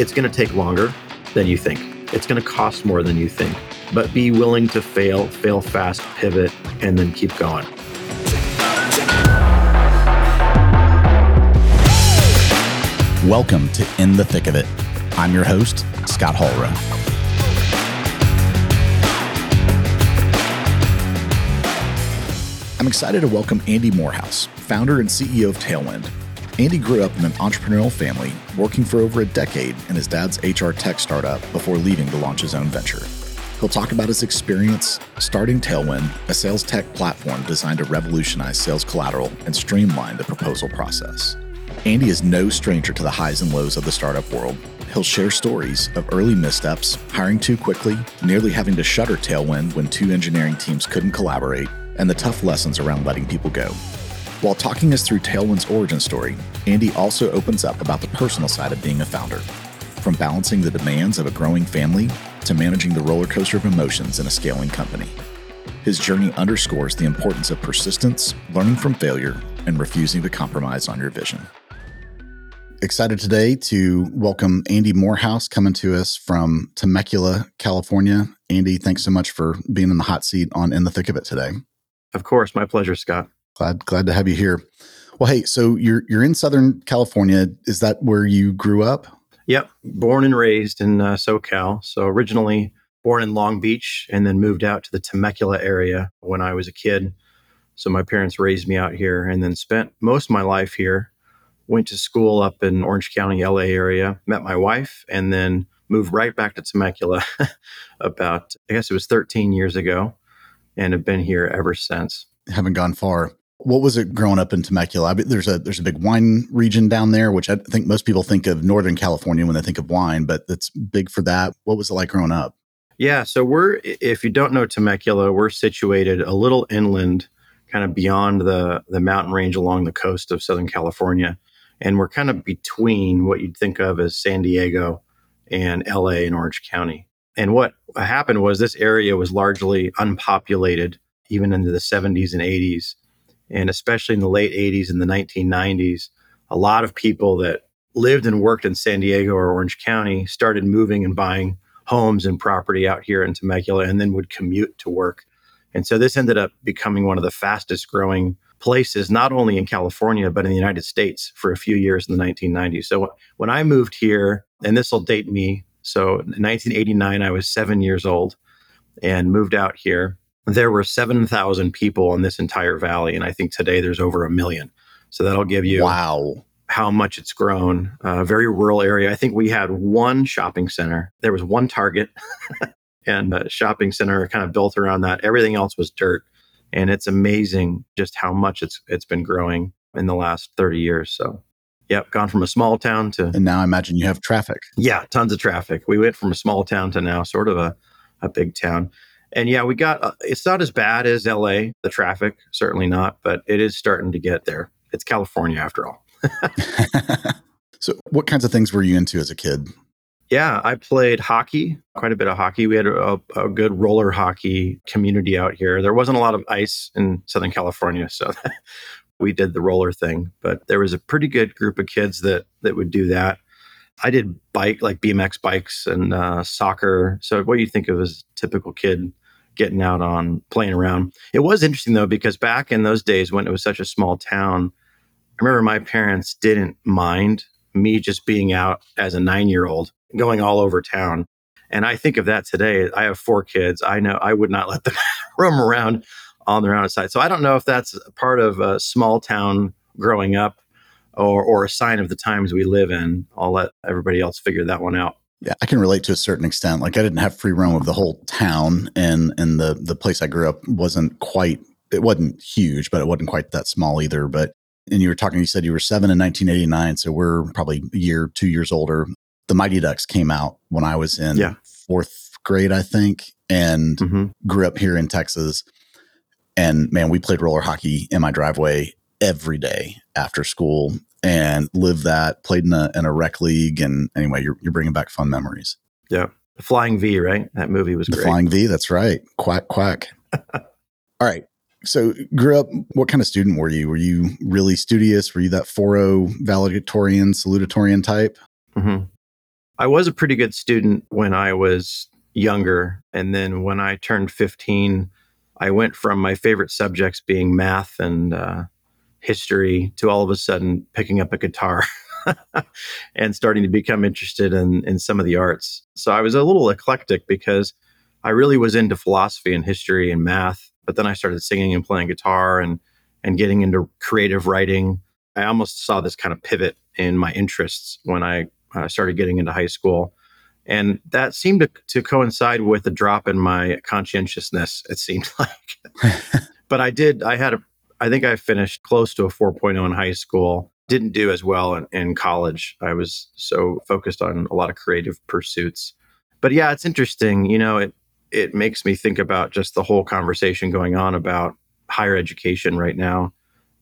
It's going to take longer than you think. It's going to cost more than you think. But be willing to fail, fail fast, pivot, and then keep going. Welcome to In the Thick of It. I'm your host, Scott Hallrow. I'm excited to welcome Andy Morehouse, founder and CEO of Talewind. Andy grew up in an entrepreneurial family, working for over a decade in his dad's HR tech startup before leaving to launch his own venture. He'll talk about his experience starting Talewind, a sales tech platform designed to revolutionize sales collateral and streamline the proposal process. Andy is no stranger to the highs and lows of the startup world. He'll share stories of early missteps, hiring too quickly, nearly having to shutter Talewind when two engineering teams couldn't collaborate, and the tough lessons around letting people go. While talking us through Talewind's origin story, Andy also opens up about the personal side of being a founder. From balancing the demands of a growing family to managing the roller coaster of emotions in a scaling company. His journey underscores the importance of persistence, learning from failure, and refusing to compromise on your vision. Excited today to welcome Andy Morehouse coming to us from Temecula, California. Andy, thanks so much for being in the hot seat on In the Thick of It today. Of course, my pleasure, Scott. Glad glad to have you here. Well, hey, so you're you're in Southern California. Is that where you grew up? Yep, born and raised in uh, SoCal. So originally born in Long Beach, and then moved out to the Temecula area when I was a kid. So my parents raised me out here, and then spent most of my life here. Went to school up in Orange County, LA area. Met my wife, and then moved right back to Temecula about I guess it was 13 years ago, and have been here ever since. Haven't gone far. What was it growing up in Temecula? I mean, there's a there's a big wine region down there, which I think most people think of Northern California when they think of wine, but it's big for that. What was it like growing up? Yeah, so we're if you don't know Temecula, we're situated a little inland, kind of beyond the the mountain range along the coast of Southern California, and we're kind of between what you'd think of as San Diego and LA and Orange County. And what happened was this area was largely unpopulated even into the 70s and 80s and especially in the late 80s and the 1990s, a lot of people that lived and worked in San Diego or Orange County started moving and buying homes and property out here in Temecula and then would commute to work. And so this ended up becoming one of the fastest growing places, not only in California, but in the United States for a few years in the 1990s. So when I moved here, and this will date me, so in 1989, I was seven years old and moved out here there were 7,000 people in this entire valley. And I think today there's over a million. So that'll give you wow how much it's grown. Uh, very rural area. I think we had one shopping center. There was one Target and a shopping center kind of built around that. Everything else was dirt. And it's amazing just how much it's it's been growing in the last 30 years. So Yep, gone from a small town to And now I imagine you have traffic. Yeah, tons of traffic. We went from a small town to now sort of a, a big town. And yeah, we got uh, it's not as bad as LA, the traffic, certainly not, but it is starting to get there. It's California after all. so, what kinds of things were you into as a kid? Yeah, I played hockey, quite a bit of hockey. We had a, a, good roller hockey community out here. There wasn't a lot of ice in Southern California, so we did the roller thing. But there was a pretty good group of kids that that would do that. I did bike like BMX bikes and uh, soccer. So what do you think of as typical kid getting out on playing around. It was interesting though, because back in those days when it was such a small town, I remember my parents didn't mind me just being out as a nine year old going all over town. And I think of that today. I have four kids. I know I would not let them roam around on their own side. So I don't know if that's part of a small town growing up or, or a sign of the times we live in. I'll let everybody else figure that one out. Yeah, I can relate to a certain extent. Like I didn't have free roam of the whole town, and and the the place I grew up wasn't quite. It wasn't huge, but it wasn't quite that small either. But and you were talking. You said you were seven in 1989, so we're probably a year, two years older. The Mighty Ducks came out when I was in yeah. fourth grade, I think, and mm-hmm. grew up here in Texas. And man, we played roller hockey in my driveway every day after school and lived that, played in a, in a rec league. And anyway, you're, you're bringing back fun memories. Yeah. The Flying V, right? That movie was the great. Flying V, that's right. Quack, quack. All right. So, grew up, what kind of student were you? Were you really studious? Were you that 4 valedictorian, salutatorian type? Mm-hmm. I was a pretty good student when I was younger. And then when I turned 15, I went from my favorite subjects being math and uh, history to all of a sudden picking up a guitar and starting to become interested in, in some of the arts. So I was a little eclectic because I really was into philosophy and history and math. But then I started singing and playing guitar and, and getting into creative writing. I almost saw this kind of pivot in my interests when I uh, started getting into high school. And that seemed to, to coincide with a drop in my conscientiousness, it seemed like. but I did, I had a, I think I finished close to a 4.0 in high school. Didn't do as well in, in college. I was so focused on a lot of creative pursuits. But yeah, it's interesting. You know, it, it makes me think about just the whole conversation going on about higher education right now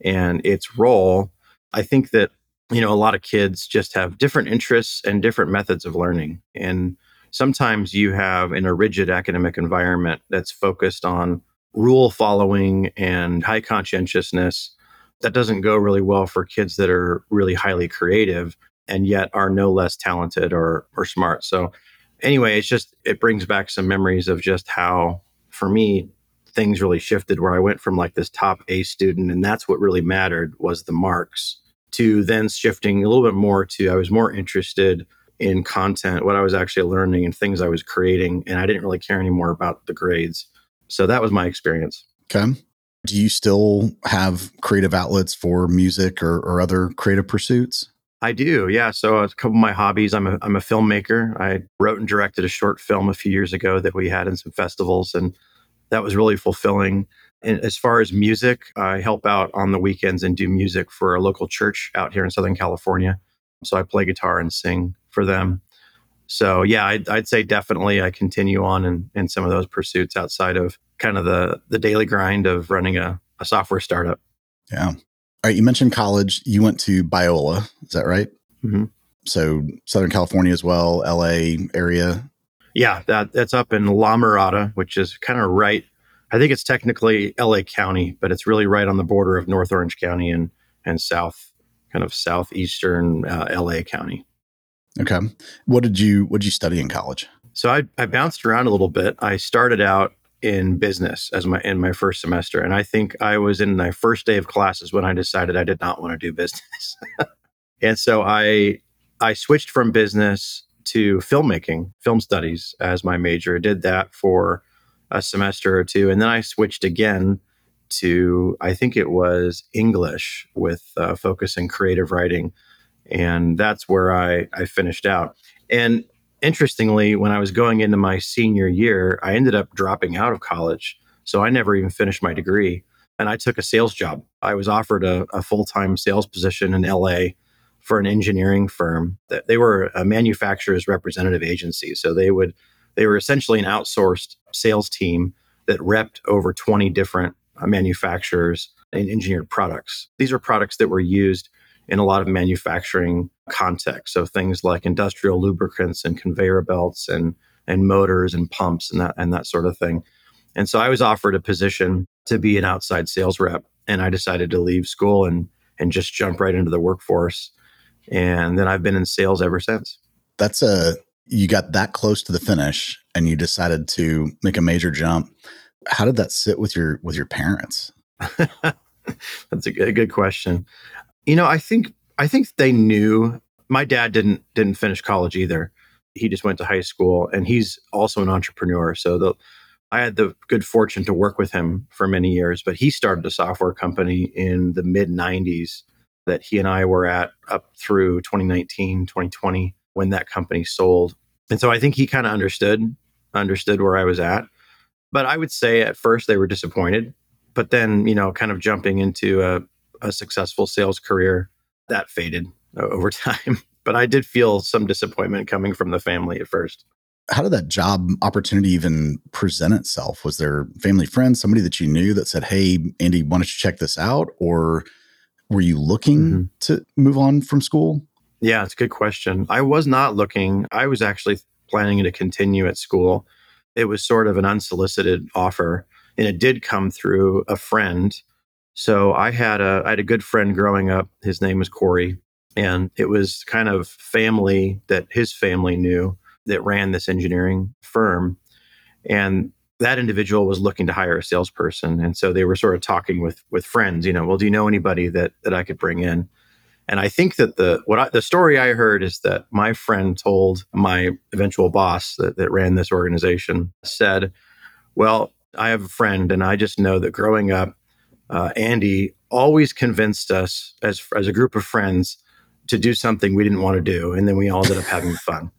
and its role. I think that you know, a lot of kids just have different interests and different methods of learning. And sometimes you have in a rigid academic environment that's focused on rule following and high conscientiousness. That doesn't go really well for kids that are really highly creative and yet are no less talented or, or smart. So, anyway, it's just, it brings back some memories of just how, for me, things really shifted where I went from like this top A student, and that's what really mattered was the marks to then shifting a little bit more to I was more interested in content, what I was actually learning and things I was creating. And I didn't really care anymore about the grades. So that was my experience. Okay. Do you still have creative outlets for music or, or other creative pursuits? I do, yeah. So a couple of my hobbies. I'm a I'm a filmmaker. I wrote and directed a short film a few years ago that we had in some festivals, and that was really fulfilling. And as far as music, I help out on the weekends and do music for a local church out here in Southern California. So I play guitar and sing for them. So yeah, I'd, I'd say definitely I continue on in, in some of those pursuits outside of kind of the the daily grind of running a, a software startup. Yeah. All right. You mentioned college. You went to Biola. Is that right? Mm-hmm. So Southern California as well, LA area. Yeah, that that's up in La Mirada, which is kind of right I think it's technically LA County, but it's really right on the border of North Orange County and and South, kind of southeastern uh, LA County. Okay, what did you what did you study in college? So I, I bounced around a little bit. I started out in business as my in my first semester, and I think I was in my first day of classes when I decided I did not want to do business, and so I I switched from business to filmmaking, film studies as my major. I did that for a semester or two. And then I switched again to, I think it was English with uh, focus in creative writing. And that's where I, I finished out. And interestingly, when I was going into my senior year, I ended up dropping out of college. So I never even finished my degree. And I took a sales job. I was offered a, a full time sales position in LA for an engineering firm. that They were a manufacturer's representative agency. So they would they were essentially an outsourced sales team that repped over 20 different uh, manufacturers and engineered products. These are products that were used in a lot of manufacturing contexts. So things like industrial lubricants and conveyor belts and and motors and pumps and that and that sort of thing. And so I was offered a position to be an outside sales rep and I decided to leave school and and just jump right into the workforce. And then I've been in sales ever since. That's a you got that close to the finish and you decided to make a major jump. How did that sit with your with your parents? That's a good, a good question. You know, I think I think they knew. My dad didn't didn't finish college either. He just went to high school, and he's also an entrepreneur. So the I had the good fortune to work with him for many years, but he started a software company in the mid 90s that he and I were at up through 2019, 2020 when that company sold. And so I think he kind of understood understood where I was at. But I would say at first they were disappointed, but then, you know, kind of jumping into a, a successful sales career, that faded over time. but I did feel some disappointment coming from the family at first. How did that job opportunity even present itself? Was there family friends, somebody that you knew that said, Hey, Andy, why don't you check this out? Or were you looking mm-hmm. to move on from school? Yeah, it's a good question. I was not looking. I was actually planning to continue at school. It was sort of an unsolicited offer, and it did come through a friend. So I had a I had a good friend growing up. His name was Corey, And it was kind of family that his family knew that ran this engineering firm. And that individual was looking to hire a salesperson. And so they were sort of talking with with friends, you know, well, do you know anybody that that I could bring in? And I think that the what I, the story I heard is that my friend told my eventual boss that, that ran this organization said, "Well, I have a friend, and I just know that growing up, uh, Andy always convinced us as as a group of friends to do something we didn't want to do, and then we all ended up having fun."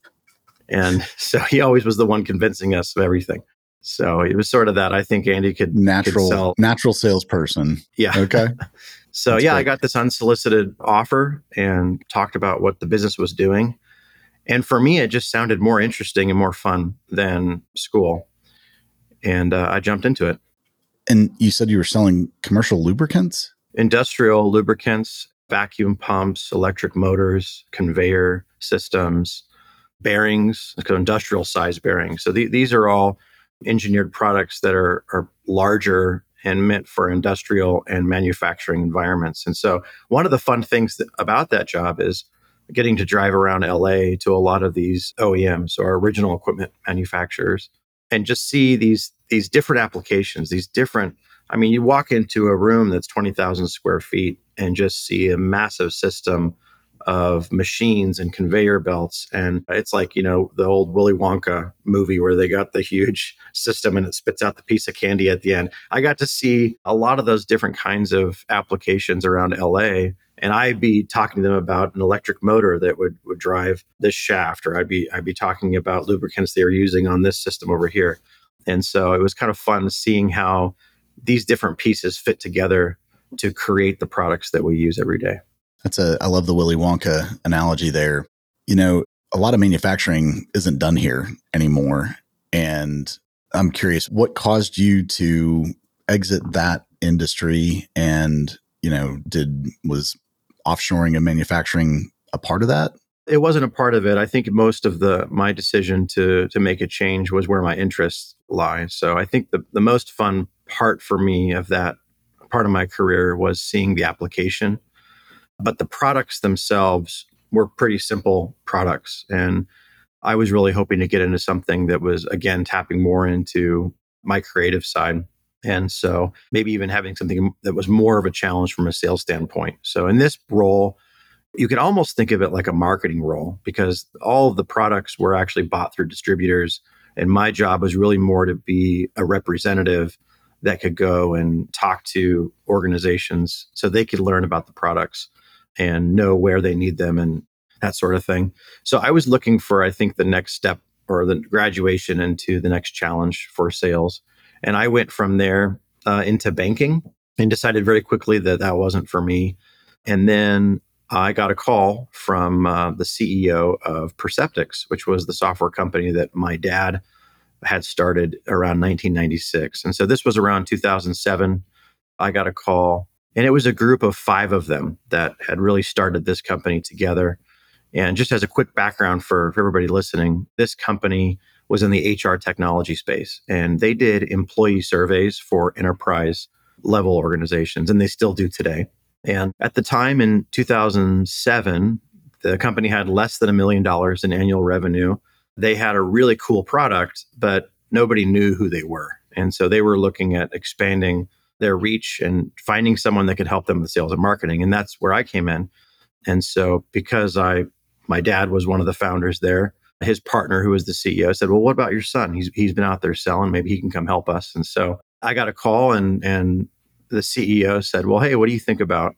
And so he always was the one convincing us of everything. So it was sort of that. I think Andy could natural could natural salesperson. Yeah. Okay. so That's yeah, I got this unsolicited offer and talked about what the business was doing. And for me, it just sounded more interesting and more fun than school. And uh, I jumped into it. And you said you were selling commercial lubricants. Industrial lubricants, vacuum pumps, electric motors, conveyor systems, bearings, industrial size bearings. So the- these are all engineered products that are, are larger and meant for industrial and manufacturing environments. And so one of the fun things that, about that job is getting to drive around LA to a lot of these OEMs or original equipment manufacturers and just see these these different applications, these different I mean, you walk into a room that's 20,000 square feet and just see a massive system of machines and conveyor belts. And it's like, you know, the old Willy Wonka movie where they got the huge system and it spits out the piece of candy at the end. I got to see a lot of those different kinds of applications around LA. And I'd be talking to them about an electric motor that would, would drive this shaft, or I'd be I'd be talking about lubricants they were using on this system over here. And so it was kind of fun seeing how these different pieces fit together to create the products that we use every day. That's a I love the Willy Wonka analogy there. You know, a lot of manufacturing isn't done here anymore. And I'm curious, what caused you to exit that industry? And, you know, did was offshoring and manufacturing a part of that? It wasn't a part of it. I think most of the my decision to to make a change was where my interests lie. So I think the, the most fun part for me of that part of my career was seeing the application. But the products themselves were pretty simple products. And I was really hoping to get into something that was, again, tapping more into my creative side. And so maybe even having something that was more of a challenge from a sales standpoint. So in this role, you could almost think of it like a marketing role because all of the products were actually bought through distributors. And my job was really more to be a representative that could go and talk to organizations so they could learn about the products and know where they need them and that sort of thing. So I was looking for, I think, the next step or the graduation into the next challenge for sales. And I went from there uh, into banking and decided very quickly that that wasn't for me. And then I got a call from uh, the CEO of Perceptyx, which was the software company that my dad had started around 1996. And so this was around 2007. I got a call, and it was a group of five of them that had really started this company together. And just as a quick background for, for everybody listening, this company was in the HR technology space, and they did employee surveys for enterprise level organizations, and they still do today. And at the time in 2007, the company had less than a million dollars in annual revenue. They had a really cool product, but nobody knew who they were. And so they were looking at expanding their reach and finding someone that could help them with sales and marketing. And that's where I came in. And so because I my dad was one of the founders there, his partner who was the CEO said, "Well, what about your son? He's he's been out there selling, maybe he can come help us." And so I got a call and and the CEO said, "Well, hey, what do you think about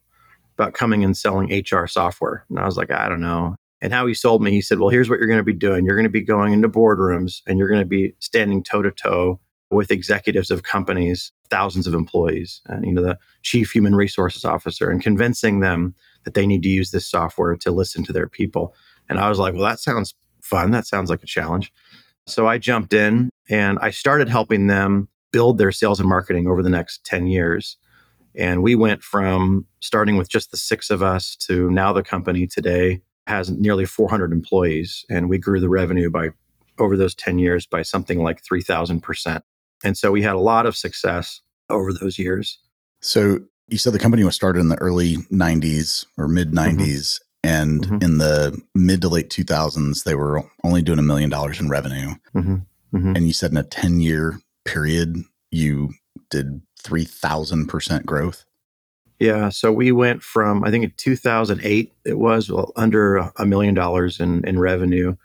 about coming and selling HR software?" And I was like, "I don't know." And how he sold me, he said, "Well, here's what you're going to be doing. You're going to be going into boardrooms and you're going to be standing toe to toe with executives of companies, thousands of employees, and you know the chief human resources officer, and convincing them that they need to use this software to listen to their people." And I was like, "Well, that sounds fun. That sounds like a challenge." So I jumped in and I started helping them build their sales and marketing over the next 10 years. And we went from starting with just the six of us to now the company today has nearly 400 employees. And we grew the revenue by over those 10 years by something like 3,000%. And so we had a lot of success over those years. So you said the company was started in the early 90s or mid 90s. And mm-hmm. in the mid to late 2000s, they were only doing a million dollars in revenue. Mm-hmm. Mm-hmm. And you said in a 10 year period, you did 3,000% growth. Yeah. So we went from, I think in 2008, it was well, under a million dollars in, in revenue.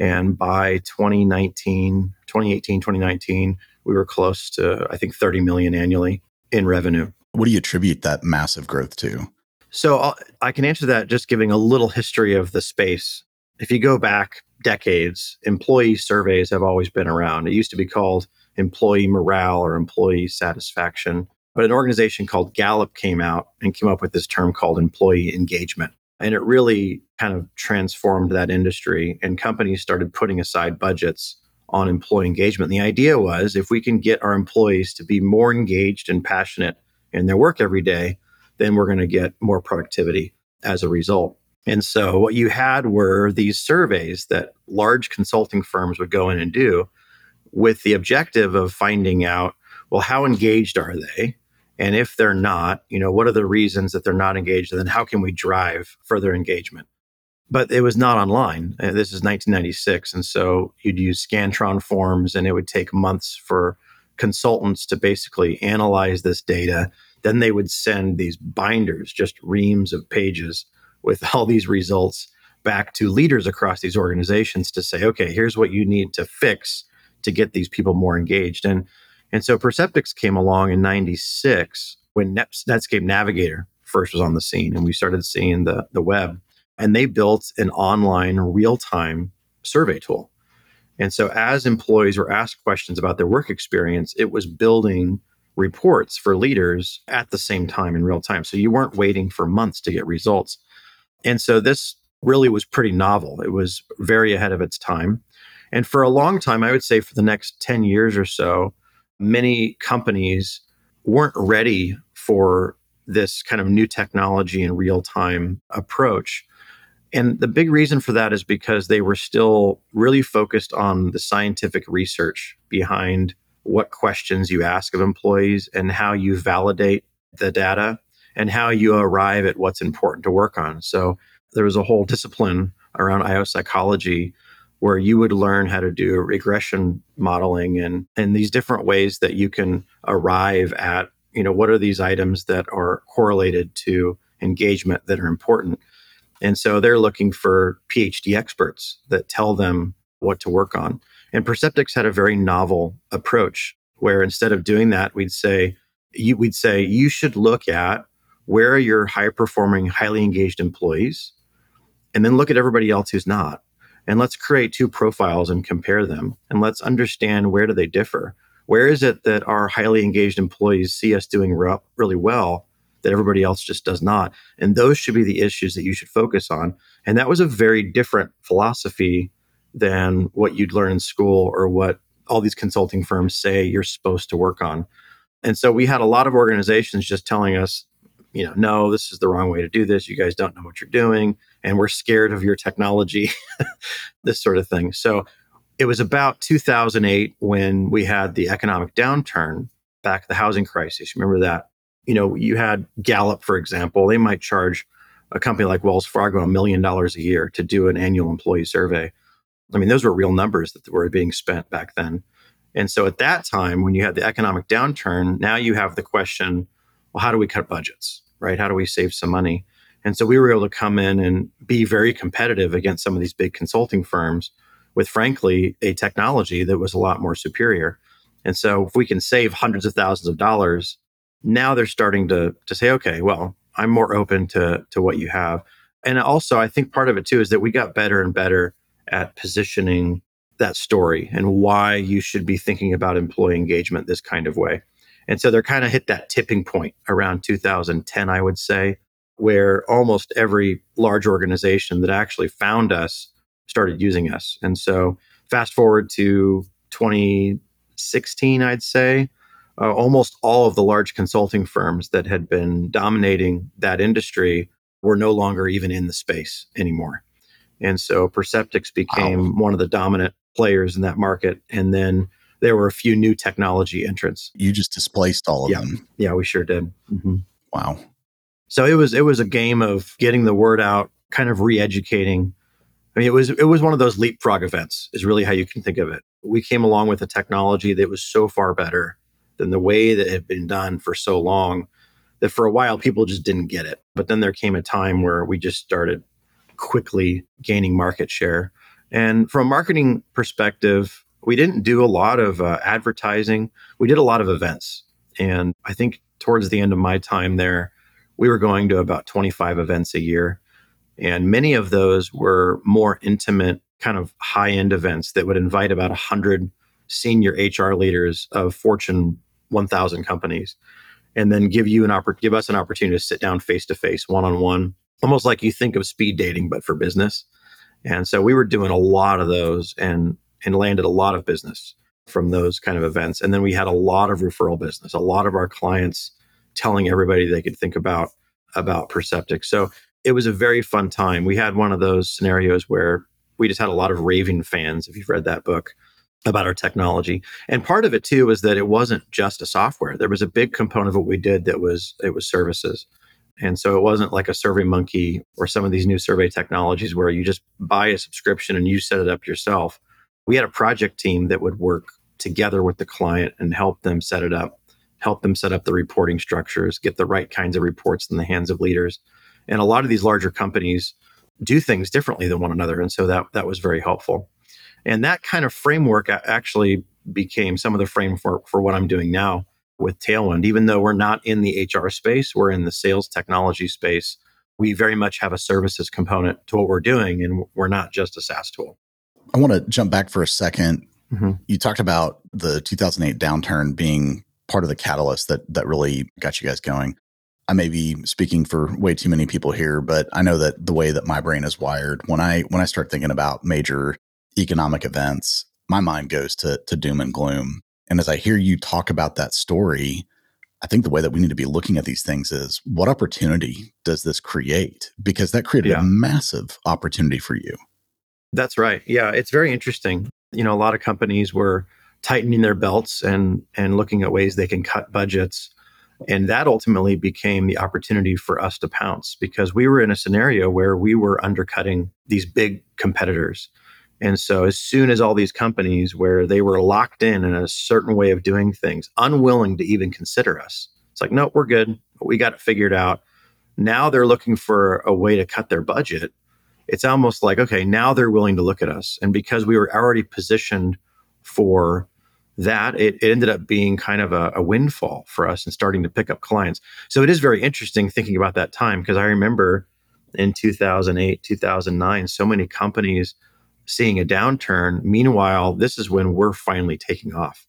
And by 2019, 2018, 2019, we were close to, I think, 30 million annually in revenue. What do you attribute that massive growth to? So I'll, i can answer that just giving a little history of the space. If you go back decades, employee surveys have always been around. It used to be called employee morale or employee satisfaction. But an organization called Gallup came out and came up with this term called employee engagement. And it really kind of transformed that industry, and companies started putting aside budgets on employee engagement. And the idea was if we can get our employees to be more engaged and passionate in their work every day, then we're going to get more productivity as a result. And so what you had were these surveys that large consulting firms would go in and do with the objective of finding out, well, how engaged are they? And if they're not, you know, what are the reasons that they're not engaged? And then how can we drive further engagement? But it was not online. Uh, this is 1996. And so you'd use Scantron forms and it would take months for consultants to basically analyze this data. Then they would send these binders, just reams of pages with all these results back to leaders across these organizations to say, okay, here's what you need to fix to get these people more engaged. And and so Perceptyx came along in 96 when Netscape Navigator first was on the scene and we started seeing the, the web. And they built an online real time survey tool. And so as employees were asked questions about their work experience, it was building reports for leaders at the same time in real time. So you weren't waiting for months to get results. And so this really was pretty novel. It was very ahead of its time. And for a long time, I would say for the next 10 years or so, many companies weren't ready for this kind of new technology and real time approach. And the big reason for that is because they were still really focused on the scientific research behind what questions you ask of employees and how you validate the data and how you arrive at what's important to work on. So there was a whole discipline around IO psychology where you would learn how to do regression modeling and and these different ways that you can arrive at you know what are these items that are correlated to engagement that are important? And so they're looking for phd experts that tell them what to work on. And Perceptyx had a very novel approach where instead of doing that we'd say you, we'd say you should look at where are your high performing highly engaged employees and then look at everybody else who's not. And let's create two profiles and compare them and let's understand where do they differ where is it that our highly engaged employees see us doing re- really well that everybody else just does not and those should be the issues that you should focus on and that was a very different philosophy than what you'd learn in school or what all these consulting firms say you're supposed to work on and so we had a lot of organizations just telling us you know, no, this is the wrong way to do this. You guys don't know what you're doing, and we're scared of your technology, this sort of thing. So it was about 2008 when we had the economic downturn back the housing crisis. Remember that? You know, you had Gallup, for example, they might charge a company like Wells Fargo a million dollars a year to do an annual employee survey. I mean, those were real numbers that were being spent back then. And so at that time, when you had the economic downturn, now you have the question well, how do we cut budgets? right? How do we save some money? And so we were able to come in and be very competitive against some of these big consulting firms with, frankly, a technology that was a lot more superior. And so if we can save hundreds of thousands of dollars, now they're starting to, to say, okay, well, I'm more open to, to what you have. And also, I think part of it too is that we got better and better at positioning that story and why you should be thinking about employee engagement this kind of way. And so they're kind of hit that tipping point around 2010, I would say, where almost every large organization that actually found us started using us. And so fast forward to 2016, I'd say, uh, almost all of the large consulting firms that had been dominating that industry were no longer even in the space anymore. And so Perceptyx became wow. one of the dominant players in that market. And then there were a few new technology entrants. You just displaced all of yeah. them. Yeah, we sure did. Mm-hmm. Wow. So it was it was a game of getting the word out kind of re-educating. I mean, it was it was one of those leapfrog events. Is really how you can think of it. We came along with a technology that was so far better than the way that had been done for so long that for a while people just didn't get it. But then there came a time where we just started quickly gaining market share. And from a marketing perspective, we didn't do a lot of uh, advertising. We did a lot of events. And I think towards the end of my time there, we were going to about 25 events a year. And many of those were more intimate, kind of high end events that would invite about 100 senior HR leaders of Fortune 1000 companies and then give you an oppor- give us an opportunity to sit down face to face, one on one, almost like you think of speed dating, but for business. And so we were doing a lot of those and and landed a lot of business from those kind of events. And then we had a lot of referral business, a lot of our clients telling everybody they could think about about Perceptyx. So it was a very fun time. We had one of those scenarios where we just had a lot of raving fans, if you've read that book, about our technology. And part of it too was that it wasn't just a software. There was a big component of what we did that was it was services. And so it wasn't like a survey monkey or some of these new survey technologies where you just buy a subscription and you set it up yourself. We had a project team that would work together with the client and help them set it up, help them set up the reporting structures, get the right kinds of reports in the hands of leaders. And a lot of these larger companies do things differently than one another. And so that that was very helpful. And that kind of framework actually became some of the framework for what I'm doing now with Talewind. Even though we're not in the HR space, we're in the sales technology space. We very much have a services component to what we're doing, and we're not just a SaaS tool. I want to jump back for a 2nd mm-hmm. You talked about the 2008 downturn being part of the catalyst that that really got you guys going. I may be speaking for way too many people here, but I know that the way that my brain is wired, when I when I start thinking about major economic events, my mind goes to to doom and gloom. And as I hear you talk about that story, I think the way that we need to be looking at these things is what opportunity does this create? Because that created yeah. a massive opportunity for you. That's right. Yeah, it's very interesting. You know, a lot of companies were tightening their belts and and looking at ways they can cut budgets. And that ultimately became the opportunity for us to pounce because we were in a scenario where we were undercutting these big competitors. And so, as soon as all these companies where they were locked in in a certain way of doing things, unwilling to even consider us, it's like, no, we're good. We got it figured out. Now they're looking for a way to cut their budget. It's almost like, okay, now they're willing to look at us. And because we were already positioned for that, it, it ended up being kind of a, a windfall for us and starting to pick up clients. So it is very interesting thinking about that time because I remember in 2008, 2009, so many companies seeing a downturn. Meanwhile, this is when we're finally taking off.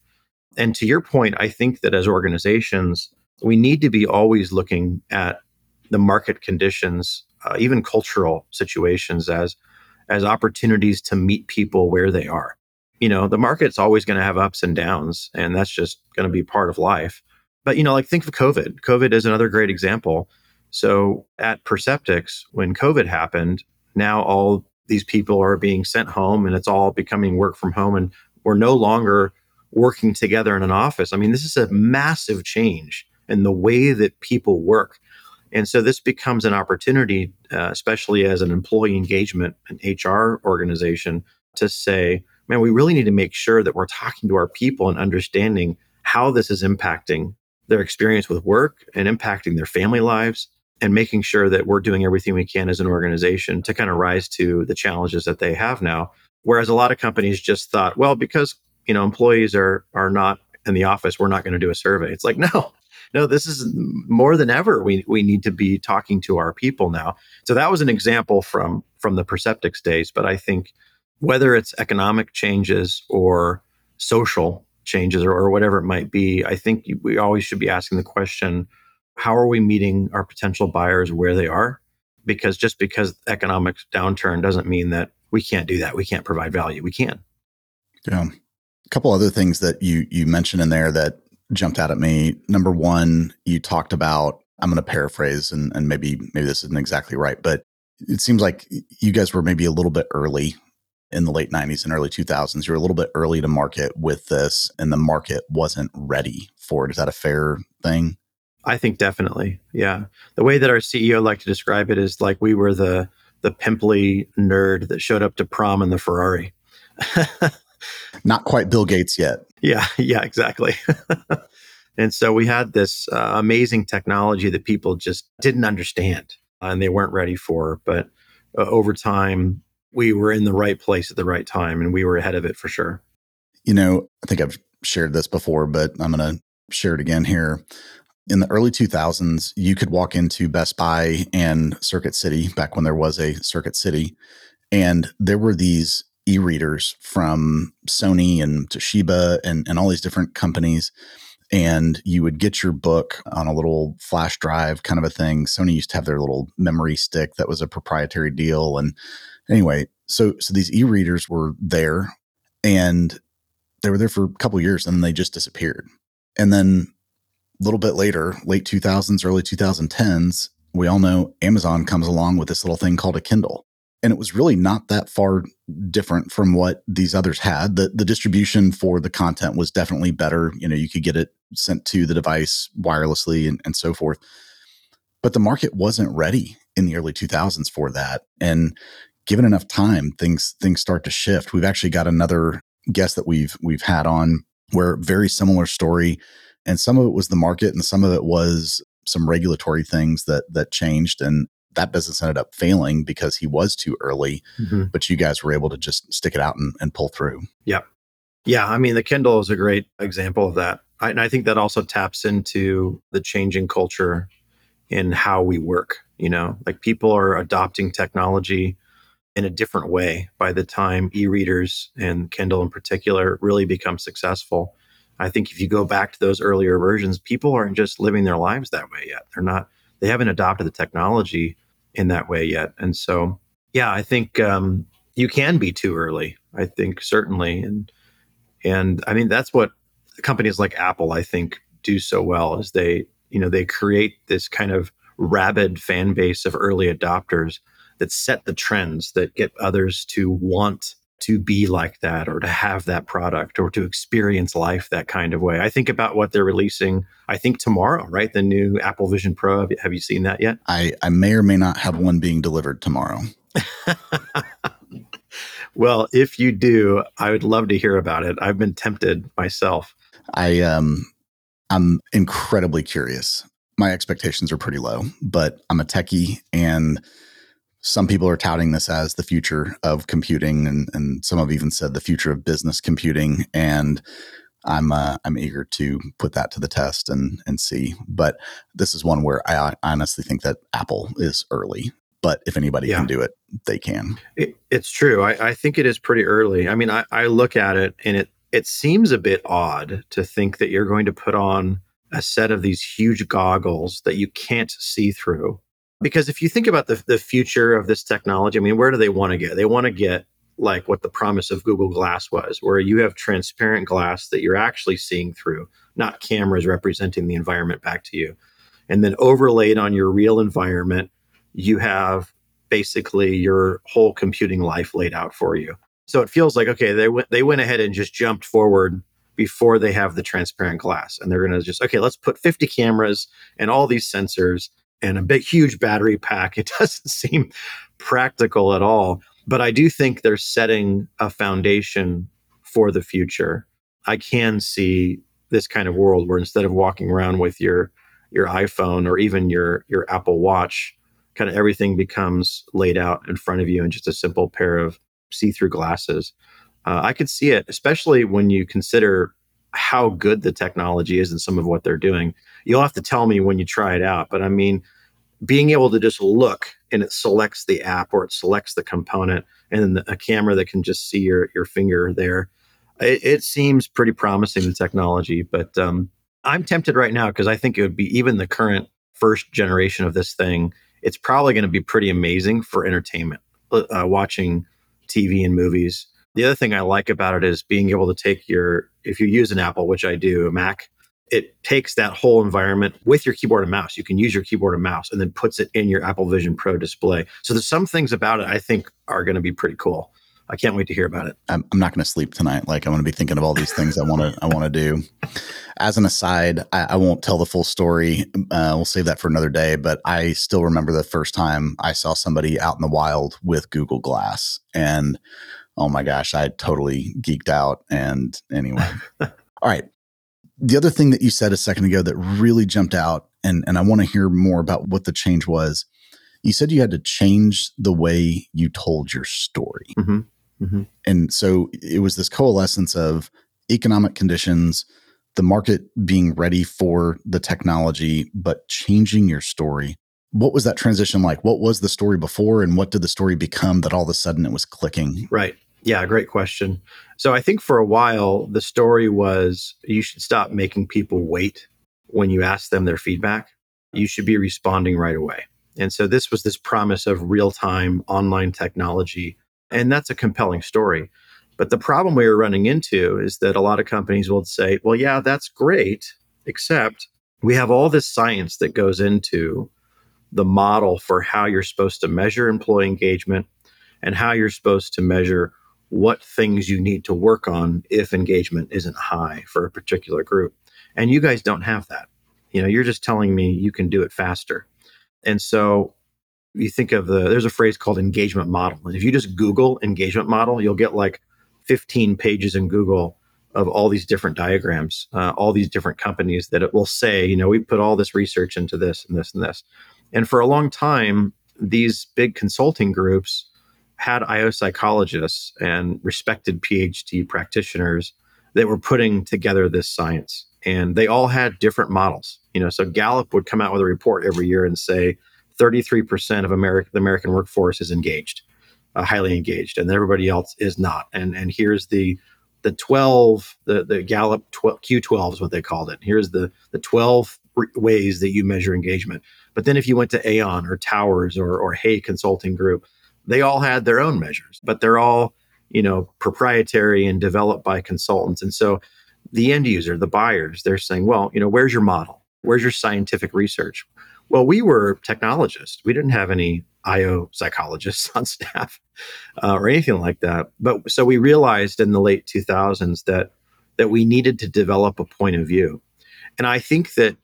And to your point, I think that as organizations, we need to be always looking at the market conditions, uh, even cultural situations, as as opportunities to meet people where they are. You know, the market's always going to have ups and downs, and that's just going to be part of life. But you know, like think of COVID. COVID is another great example. So at Perceptyx, when COVID happened, now all these people are being sent home and it's all becoming work from home and we're no longer working together in an office. I mean, this is a massive change in the way that people work. And so this becomes an opportunity, uh, especially as an employee engagement and HR organization, to say, man, we really need to make sure that we're talking to our people and understanding how this is impacting their experience with work and impacting their family lives and making sure that we're doing everything we can as an organization to kind of rise to the challenges that they have now. Whereas a lot of companies just thought, well, because you know employees are are not in the office, we're not going to do a survey. It's like no, no, this is more than ever. We we need to be talking to our people now. So that was an example from from the Perceptyx days. But I think whether it's economic changes or social changes or, or whatever it might be, I think we always should be asking the question how are we meeting our potential buyers where they are? Because just because economic downturn doesn't mean that we can't do that. We can't provide value. We can. Yeah. A couple other things that you you mentioned in there that jumped out at me. Number one, you talked about I'm going to paraphrase and, and maybe maybe this isn't exactly right, but it seems like you guys were maybe a little bit early in the late 90s and early 2000s. You're a little bit early to market with this, and the market wasn't ready for it. Is that a fair thing? I think definitely. Yeah. The way that our CEO liked to describe it is like we were the the pimply nerd that showed up to prom in the Ferrari. Not quite Bill Gates yet. Yeah, yeah, exactly. and so we had this uh, amazing technology that people just didn't understand and they weren't ready for. But uh, over time, we were in the right place at the right time and we were ahead of it for sure. You know, I think I've shared this before, but I'm going to share it again here. In the early 2000s, you could walk into Best Buy and Circuit City back when there was a Circuit City, and there were these e readers from Sony and Toshiba and, and all these different companies. And you would get your book on a little flash drive kind of a thing. Sony used to have their little memory stick that was a proprietary deal. And anyway, so so these e-readers were there and they were there for a couple years and then they just disappeared. And then a little bit later, late 2000s, early 2010s, we all know Amazon comes along with this little thing called a Kindle. And it was really not that far different from what these others had. The the distribution for the content was definitely better. You know, you could get it sent to the device wirelessly and, and so forth. But the market wasn't ready in the early 2000s for that. And given enough time, things things start to shift. We've actually got another guest that we've we've had on where very similar story, and some of it was the market, and some of it was some regulatory things that that changed, and that business ended up failing because he was too early. Mm-hmm. But you guys were able to just stick it out and, and pull through. Yeah, yeah. I mean, the Kindle is a great example of that, I, and I think that also taps into the changing culture in how we work. You know, like people are adopting technology in a different way by the time e-readers and Kindle in particular really become successful. I think if you go back to those earlier versions, people aren't just living their lives that way yet. They're not. They haven't adopted the technology in that way yet. And so, yeah, I think um, you can be too early. I think certainly, and and I mean that's what companies like Apple, I think, do so well is they you know they create this kind of rabid fan base of early adopters that set the trends that get others to want to be like that or to have that product or to experience life that kind of way. I think about what they're releasing, I think tomorrow, right? The new Apple Vision Pro. Have you, have you seen that yet? I, I may or may not have one being delivered tomorrow. well, if you do, I would love to hear about it. I've been tempted myself. I um I'm incredibly curious. My expectations are pretty low, but I'm a techie and some people are touting this as the future of computing, and, and some have even said the future of business computing. And I'm uh, I'm eager to put that to the test and and see. But this is one where I honestly think that Apple is early. But if anybody yeah. can do it, they can. It, it's true. I, I think it is pretty early. I mean, I, I look at it and it it seems a bit odd to think that you're going to put on a set of these huge goggles that you can't see through because if you think about the, the future of this technology, I mean, where do they want to get? They want to get like what the promise of Google Glass was, where you have transparent glass that you're actually seeing through, not cameras representing the environment back to you. And then overlaid on your real environment, you have basically your whole computing life laid out for you. So it feels like okay, they went they went ahead and just jumped forward before they have the transparent glass, and they're going to just okay, let's put 50 cameras and all these sensors and a big, huge battery pack. It doesn't seem practical at all. But I do think they're setting a foundation for the future. I can see this kind of world where instead of walking around with your your iPhone or even your your Apple Watch, kind of everything becomes laid out in front of you in just a simple pair of see-through glasses. Uh, I could see it, especially when you consider how good the technology is and some of what they're doing. You'll have to tell me when you try it out. But I mean, being able to just look and it selects the app or it selects the component and then the, a camera that can just see your, your finger there. It, it seems pretty promising, the technology. But um, I'm tempted right now because I think it would be even the current first generation of this thing. It's probably going to be pretty amazing for entertainment, uh, watching TV and movies the other thing I like about it is being able to take your, if you use an Apple, which I do, a Mac, it takes that whole environment with your keyboard and mouse. You can use your keyboard and mouse and then puts it in your Apple Vision Pro display. So there's some things about it I think are going to be pretty cool. I can't wait to hear about it. I'm, I'm not going to sleep tonight. Like I'm going to be thinking of all these things I want to I want to do. As an aside, I, I won't tell the full story. Uh, we'll save that for another day. But I still remember the first time I saw somebody out in the wild with Google Glass, and oh my gosh, I totally geeked out. And anyway, all right. The other thing that you said a second ago that really jumped out, and and I want to hear more about what the change was. You said you had to change the way you told your story. Mm-hmm. Mm-hmm. And so it was this coalescence of economic conditions, the market being ready for the technology, but changing your story. What was that transition like? What was the story before, and what did the story become that all of a sudden it was clicking? Right. Yeah, great question. So I think for a while, the story was you should stop making people wait when you ask them their feedback. You should be responding right away. And so this was this promise of real time online technology and that's a compelling story. But the problem we were running into is that a lot of companies will say, well, yeah, that's great, except we have all this science that goes into the model for how you're supposed to measure employee engagement and how you're supposed to measure what things you need to work on if engagement isn't high for a particular group. And you guys don't have that. You know, you're just telling me you can do it faster. And so you think of the there's a phrase called engagement model. And if you just Google engagement model, you'll get like 15 pages in Google of all these different diagrams, uh, all these different companies that it will say, you know, we put all this research into this and this and this. And for a long time, these big consulting groups had IO psychologists and respected PhD practitioners that were putting together this science. And they all had different models. You know, so Gallup would come out with a report every year and say, 33% of America, the American workforce is engaged, uh, highly engaged, and everybody else is not. And and here's the the 12, the the Gallup 12, Q12 is what they called it. Here's the the 12 ways that you measure engagement. But then if you went to Aon or Towers or or Hay Consulting Group, they all had their own measures, but they're all you know proprietary and developed by consultants. And so the end user, the buyers, they're saying, well, you know, where's your model? Where's your scientific research? Well, we were technologists. We didn't have any IO psychologists on staff uh, or anything like that. But so we realized in the late 2000s that that we needed to develop a point of view. And I think that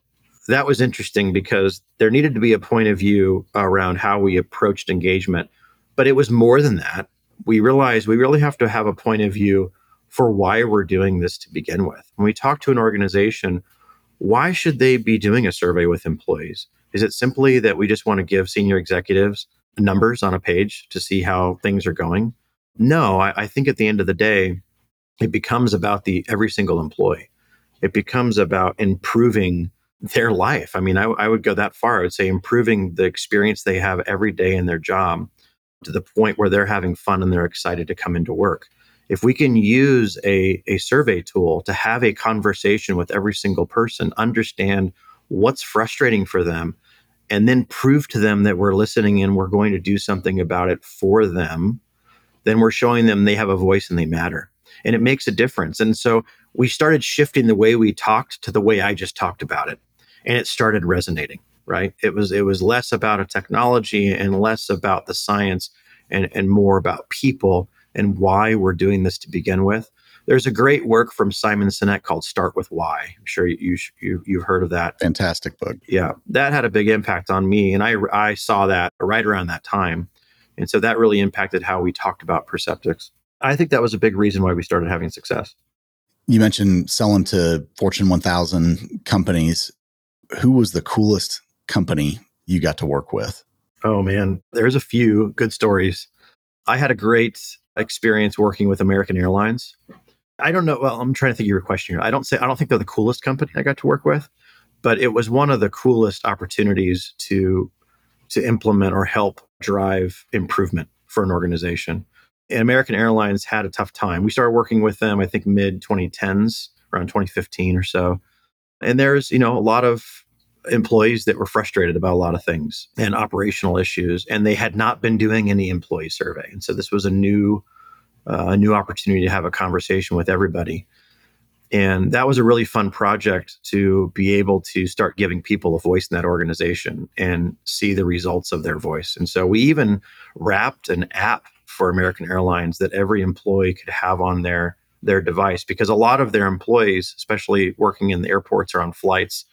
that was interesting because there needed to be a point of view around how we approached engagement. But it was more than that. We realized we really have to have a point of view for why we're doing this to begin with. When we talk to an organization, why should they be doing a survey with employees? Is it simply that we just want to give senior executives numbers on a page to see how things are going? No, I, I think at the end of the day, it becomes about the every single employee. It becomes about improving their life. I mean, I, I would go that far. I would say improving the experience they have every day in their job to the point where they're having fun and they're excited to come into work. If we can use a, a survey tool to have a conversation with every single person, understand what's frustrating for them, and then prove to them that we're listening and we're going to do something about it for them, then we're showing them they have a voice and they matter. And it makes a difference. And so we started shifting the way we talked to the way I just talked about it. And it started resonating, right? It was it was less about a technology and less about the science and, and more about people and why we're doing this to begin with. There's a great work from Simon Sinek called Start with Why. I'm sure you, you you've heard of that. Fantastic book. Yeah, that had a big impact on me, and I I saw that right around that time, and so that really impacted how we talked about Perceptyx. I think that was a big reason why we started having success. You mentioned selling to Fortune 1000 companies. Who was the coolest company you got to work with? Oh man, there's a few good stories. I had a great experience working with American Airlines. I don't know. Well, I'm trying to think of your question here. I don't say I don't think they're the coolest company I got to work with, but it was one of the coolest opportunities to to implement or help drive improvement for an organization. And American Airlines had a tough time. We started working with them, I think, mid 2010s, around 2015 or so. And there's, you know, a lot of employees that were frustrated about a lot of things and operational issues, and they had not been doing any employee survey. And so this was a new uh, a new opportunity to have a conversation with everybody. And that was a really fun project to be able to start giving people a voice in that organization and see the results of their voice. And so we even wrapped an app for American Airlines that every employee could have on their their device because a lot of their employees, especially working in the airports or on flights,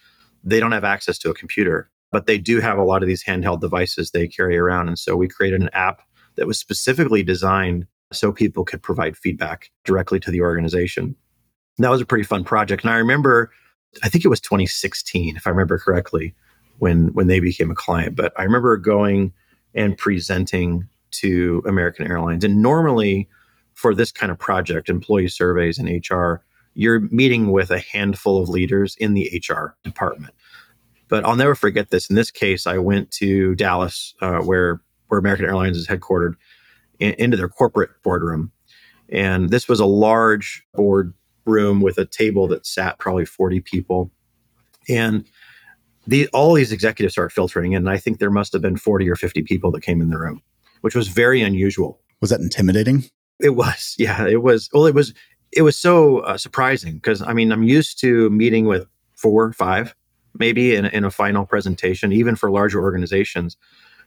they don't have access to a computer, but they do have a lot of these handheld devices they carry around. And so we created an app that was specifically designed so people could provide feedback directly to the organization. And that was a pretty fun project. And I remember, I think it was 2016, if I remember correctly, when when they became a client. But I remember going and presenting to American Airlines. And normally for this kind of project, employee surveys and HR, you're meeting with a handful of leaders in the HR department. But I'll never forget this. In this case, I went to Dallas, uh, where where American Airlines is headquartered, in, into their corporate boardroom, and this was a large board room with a table that sat probably 40 people, and the all these executives start filtering in. And I think there must have been 40 or 50 people that came in the room, which was very unusual. Was that intimidating? It was, yeah, it was. Well, it was it was so uh, surprising because I mean I'm used to meeting with four, five, maybe in, in a final presentation, even for larger organizations,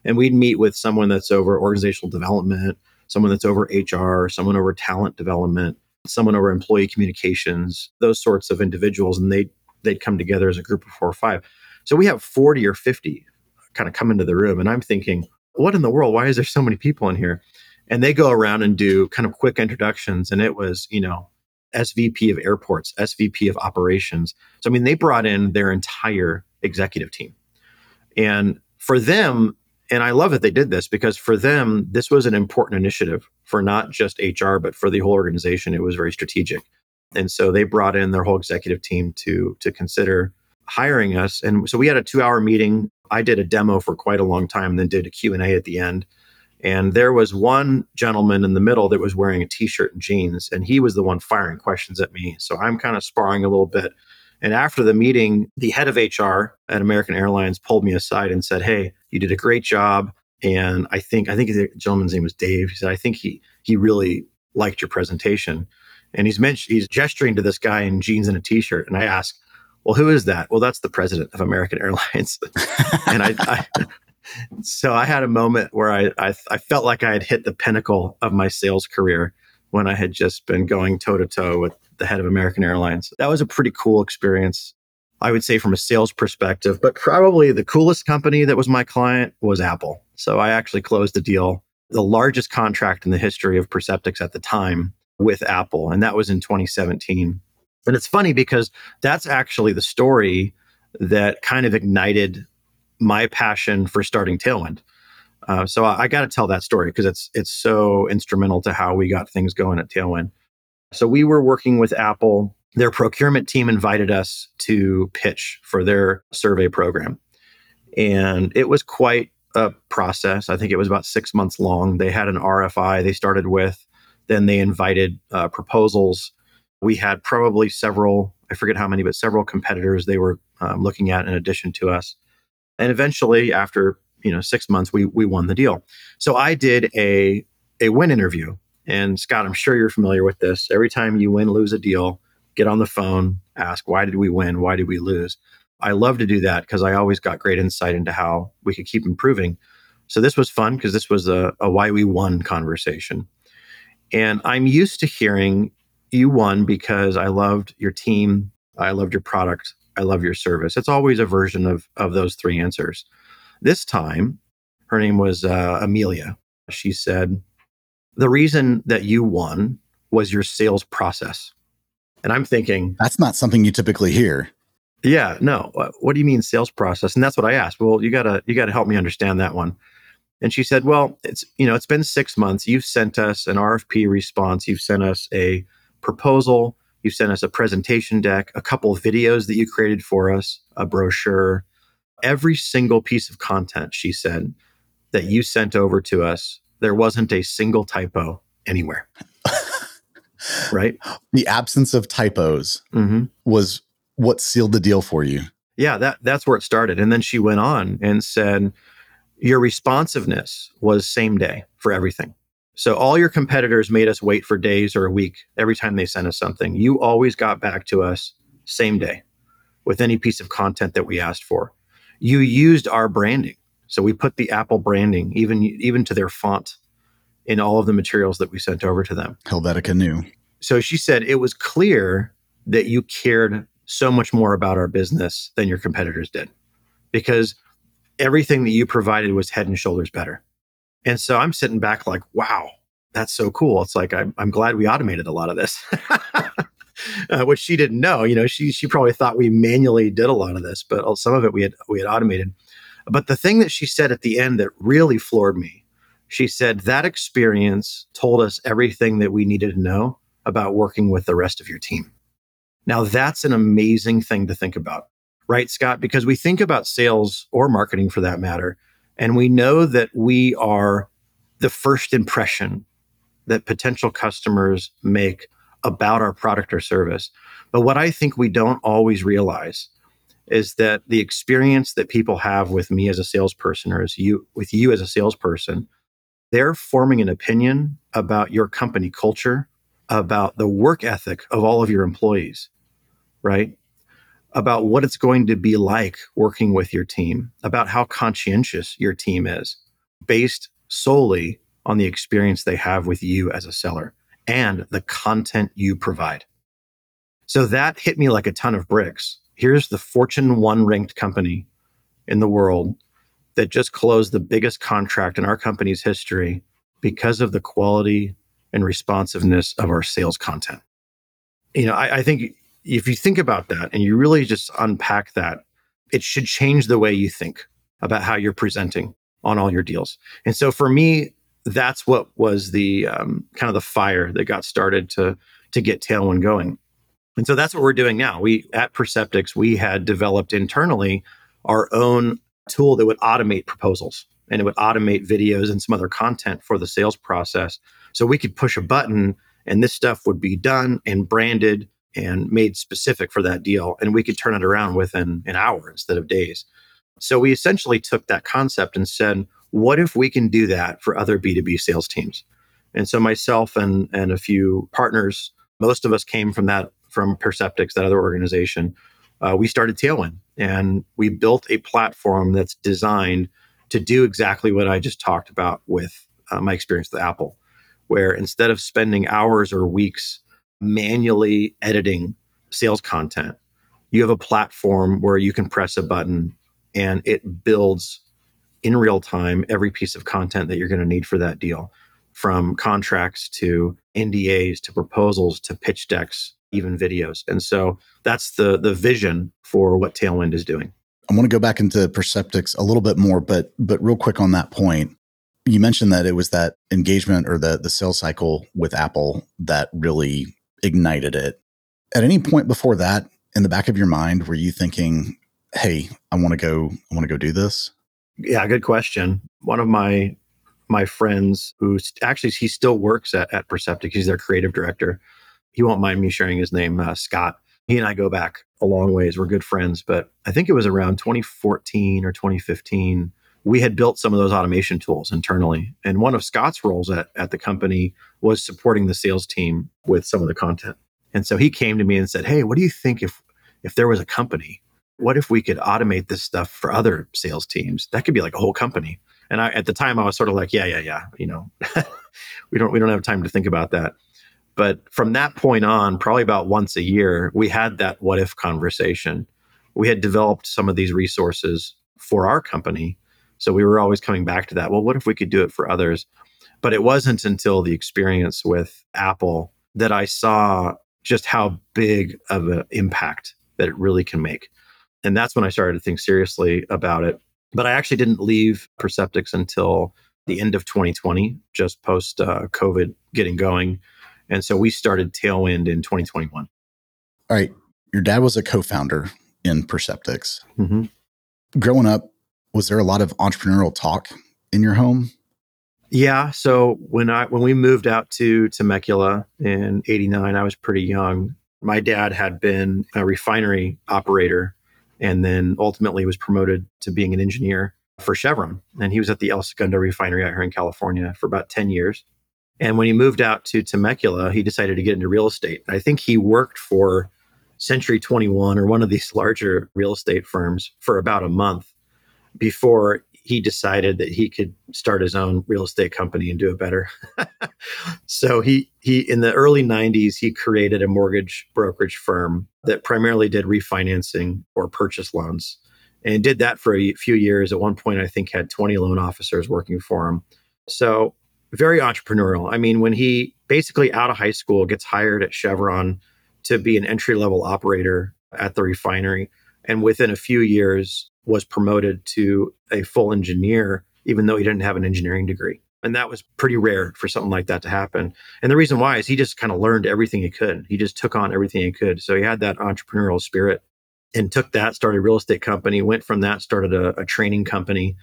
and we'd meet with someone that's over organizational development, someone that's over HR, someone over talent development, someone over employee communications, those sorts of individuals, and they they'd come together as a group of four or five. So we have 40 or 50 kind of come into the room, and I'm thinking, what in the world? Why is there so many people in here? And they go around and do kind of quick introductions, and it was, you know, SVP of airports, SVP of operations. So, I mean, they brought in their entire executive team. And for them, and I love that they did this because for them, this was an important initiative for not just HR, but for the whole organization. It was very strategic. And so they brought in their whole executive team to, to consider hiring us. And so we had a two hour meeting. I did a demo for quite a long time, then did a Q&A at the end. And there was one gentleman in the middle that was wearing a t-shirt and jeans, and he was the one firing questions at me. So I'm kind of sparring a little bit. And after the meeting, the head of HR at American Airlines pulled me aside and said, "Hey, you did a great job." And I think I think the gentleman's name was Dave. He said, "I think he he really liked your presentation." And he's mentioned he's gesturing to this guy in jeans and a t-shirt. And I asked, "Well, who is that?" Well, that's the president of American Airlines. and I, I so I had a moment where I, I, I felt like I had hit the pinnacle of my sales career when I had just been going toe to toe with the head of American Airlines. That was a pretty cool experience. I would say from a sales perspective, but probably the coolest company that was my client was Apple. So I actually closed the deal, the largest contract in the history of Perceptyx at the time with Apple, and that was in 2017. And it's funny because that's actually the story that kind of ignited my passion for starting Talewind. Uh, so I, I got to tell that story because it's it's so instrumental to how we got things going at Talewind. So we were working with Apple. Their procurement team invited us to pitch for their survey program, and it was quite a process. I think it was about six months long. They had an RFI they started with, then they invited uh, proposals. We had probably several, I forget how many, but several competitors they were um, looking at in addition to us. And eventually, after you know six months, we we won the deal. So I did a a win interview. And Scott, I'm sure you're familiar with this. Every time you win, lose a deal, get on the phone, ask why did we win, why did we lose. I love to do that because I always got great insight into how we could keep improving. So this was fun because this was a, a why we won conversation. And I'm used to hearing you won because I loved your team, I loved your product, I love your service. It's always a version of, of those three answers. This time, her name was uh, Amelia. She said, The reason that you won was your sales process. And I'm thinking, That's not something you typically hear. Yeah, no. What do you mean sales process? And that's what I asked. Well, you gotta you gotta help me understand that one. And she said, Well, it's you know, it's been six months. You've sent us an RFP response, you've sent us a proposal, you sent us a presentation deck, a couple of videos that you created for us, a brochure. Every single piece of content, she said, that you sent over to us, there wasn't a single typo anywhere. right? The absence of typos mm-hmm. was what sealed the deal for you. Yeah, that, that's where it started. And then she went on and said, Your responsiveness was same day for everything. So all your competitors made us wait for days or a week every time they sent us something. You always got back to us same day with any piece of content that we asked for. You used our branding. So we put the Apple branding even even to their font in all of the materials that we sent over to them. Helvetica Neue. So she said it was clear that you cared so much more about our business than your competitors did because everything that you provided was head and shoulders better. And so I'm sitting back like, wow, that's so cool. It's like, I'm, I'm glad we automated a lot of this, uh, which she didn't know. You know, she, she probably thought we manually did a lot of this, but some of it we had, we had automated. But the thing that she said at the end that really floored me, she said that experience told us everything that we needed to know about working with the rest of your team. Now, that's an amazing thing to think about, right, Scott? Because we think about sales or marketing for that matter, and we know that we are the first impression that potential customers make about our product or service. But what I think we don't always realize is that the experience that people have with me as a salesperson or as you with you as a salesperson, they're forming an opinion about your company culture, about the work ethic of all of your employees, right? About what it's going to be like working with your team, about how conscientious your team is, based solely on the experience they have with you as a seller and the content you provide. So that hit me like a ton of bricks. Here's the Fortune 1 ranked company in the world that just closed the biggest contract in our company's history because of the quality and responsiveness of our sales content. You know, I, I think if you think about that and you really just unpack that, it should change the way you think about how you're presenting on all your deals. And so for me, that's what was the um, kind of the fire that got started to to get Talewind going. And so that's what we're doing now. We at Perceptyx we had developed internally our own tool that would automate proposals and it would automate videos and some other content for the sales process. So we could push a button and this stuff would be done and branded and made specific for that deal and we could turn it around within an hour instead of days. So we essentially took that concept and said, what if we can do that for other B2B sales teams? And so myself and and a few partners, most of us came from that from Perceptyx, that other organization. Uh, we started Talewind and we built a platform that's designed to do exactly what I just talked about with uh, my experience with Apple, where instead of spending hours or weeks manually editing sales content, you have a platform where you can press a button and it builds in real time every piece of content that you're going to need for that deal from contracts to NDAs to proposals to pitch decks, even videos. And so that's the the vision for what Talewind is doing. I want to go back into Perceptyx a little bit more, but but real quick on that point. You mentioned that it was that engagement or the the sales cycle with Apple that really ignited it. At any point before that, in the back of your mind, were you thinking, "Hey, I want to go I want to go do this?" Yeah, good question. One of my my friends who actually he still works at, at Perceptyx. He's their creative director. He won't mind me sharing his name, uh, Scott. He and I go back a long ways. We're good friends, but I think it was around 2014 or 2015. We had built some of those automation tools internally. And one of Scott's roles at, at the company was supporting the sales team with some of the content. And so he came to me and said, Hey, what do you think if if there was a company what if we could automate this stuff for other sales teams? That could be like a whole company. And I, at the time, I was sort of like, yeah, yeah, yeah. You know, we don't we don't have time to think about that. But from that point on, probably about once a year, we had that what if conversation. We had developed some of these resources for our company. So we were always coming back to that. Well, what if we could do it for others? But it wasn't until the experience with Apple that I saw just how big of an impact that it really can make. And that's when I started to think seriously about it. But I actually didn't leave Perceptyx until the end of 2020, just post uh, COVID getting going. And so we started Talewind in 2021. All right. Your dad was a co founder in Perceptyx. Mm-hmm. Growing up, was there a lot of entrepreneurial talk in your home? Yeah. So when I when we moved out to Temecula in '89, I was pretty young. My dad had been a refinery operator and then ultimately was promoted to being an engineer for Chevron. And he was at the El Segundo refinery out here in California for about 10 years. And when he moved out to Temecula, he decided to get into real estate. I think he worked for Century 21 or one of these larger real estate firms for about a month before he decided that he could start his own real estate company and do it better. so he he in the early 90s he created a mortgage brokerage firm that primarily did refinancing or purchase loans and did that for a few years. At one point I think had 20 loan officers working for him. So very entrepreneurial. I mean when he basically out of high school gets hired at Chevron to be an entry level operator at the refinery and within a few years was promoted to a full engineer, even though he didn't have an engineering degree. And that was pretty rare for something like that to happen. And the reason why is he just kind of learned everything he could. He just took on everything he could. So he had that entrepreneurial spirit and took that, started a real estate company, went from that, started a, a training company.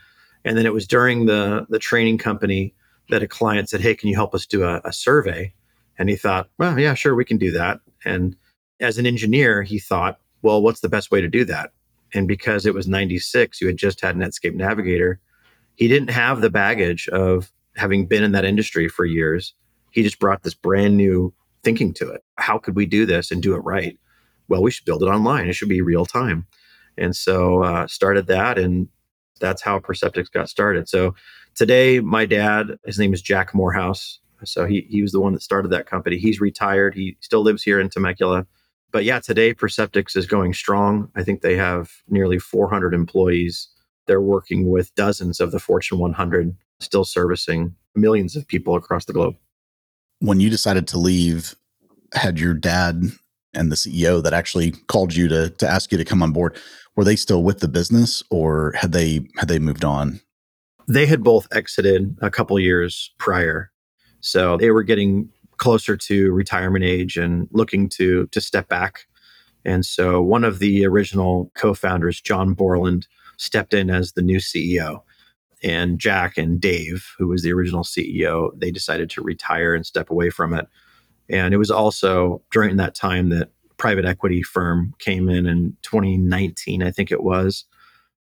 And then it was during the, the training company that a client said, Hey, can you help us do a, a survey? And he thought, Well, yeah, sure, we can do that. And as an engineer, he thought, Well, what's the best way to do that? And because it was 96, you had just had Netscape Navigator, he didn't have the baggage of having been in that industry for years. He just brought this brand new thinking to it. How could we do this and do it right? Well, we should build it online. It should be real time. And so uh, started that, and that's how Perceptyx got started. So today, my dad, his name is Jack Morehouse. So he, he was the one that started that company. He's retired. He still lives here in Temecula but yeah, today Perceptyx is going strong. I think they have nearly 400 employees. They're working with dozens of the Fortune 100, still servicing millions of people across the globe. When you decided to leave, had your dad and the CEO that actually called you to to ask you to come on board, were they still with the business or had they had they moved on? They had both exited a couple years prior. So they were getting closer to retirement age and looking to to step back. And so one of the original co-founders, John Borland, stepped in as the new CEO. And Jack and Dave, who was the original CEO, they decided to retire and step away from it. And it was also during that time that private equity firm came in in 2019, I think it was,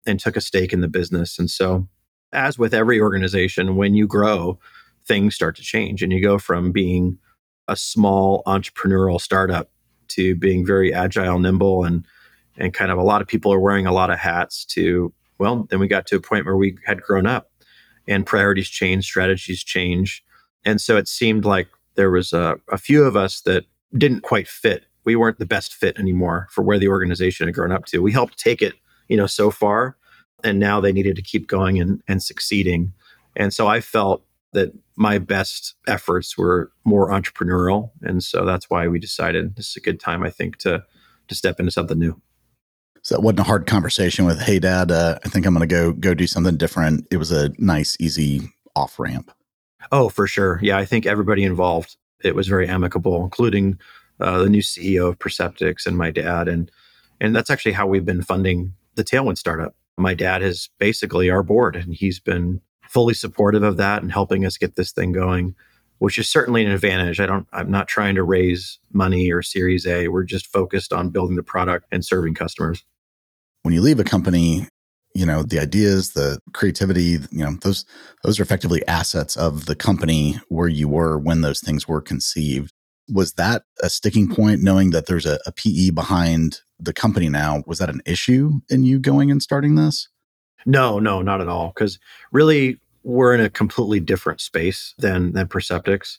and took a stake in the business. And so, as with every organization, when you grow, things start to change and you go from being a small entrepreneurial startup to being very agile, nimble, and and kind of a lot of people are wearing a lot of hats to well, then we got to a point where we had grown up and priorities change, strategies change. And so it seemed like there was a, a few of us that didn't quite fit. We weren't the best fit anymore for where the organization had grown up to. We helped take it, you know, so far, and now they needed to keep going and, and succeeding. And so I felt that my best efforts were more entrepreneurial. And so that's why we decided this is a good time i think to to step into something new. So that wasn't a hard conversation with hey dad uh, i think i'm going to go go do something different. It was a nice easy off ramp. Oh for sure. Yeah i think everybody involved it was very amicable including uh, the new ceo of perceptyx and my dad. And and that's actually how we've been funding the talewind startup. My dad is basically our board and he's been fully supportive of that and helping us get this thing going, which is certainly an advantage. I don't I'm not trying to raise money or series A. We're just focused on building the product and serving customers. When you leave a company, you know, the ideas, the creativity, you know, those those are effectively assets of the company where you were when those things were conceived. Was that a sticking point knowing that there's a, a PE behind the company now? Was that an issue in you going and starting this? No, no, not at all. Because really, we're in a completely different space than than Perceptyx.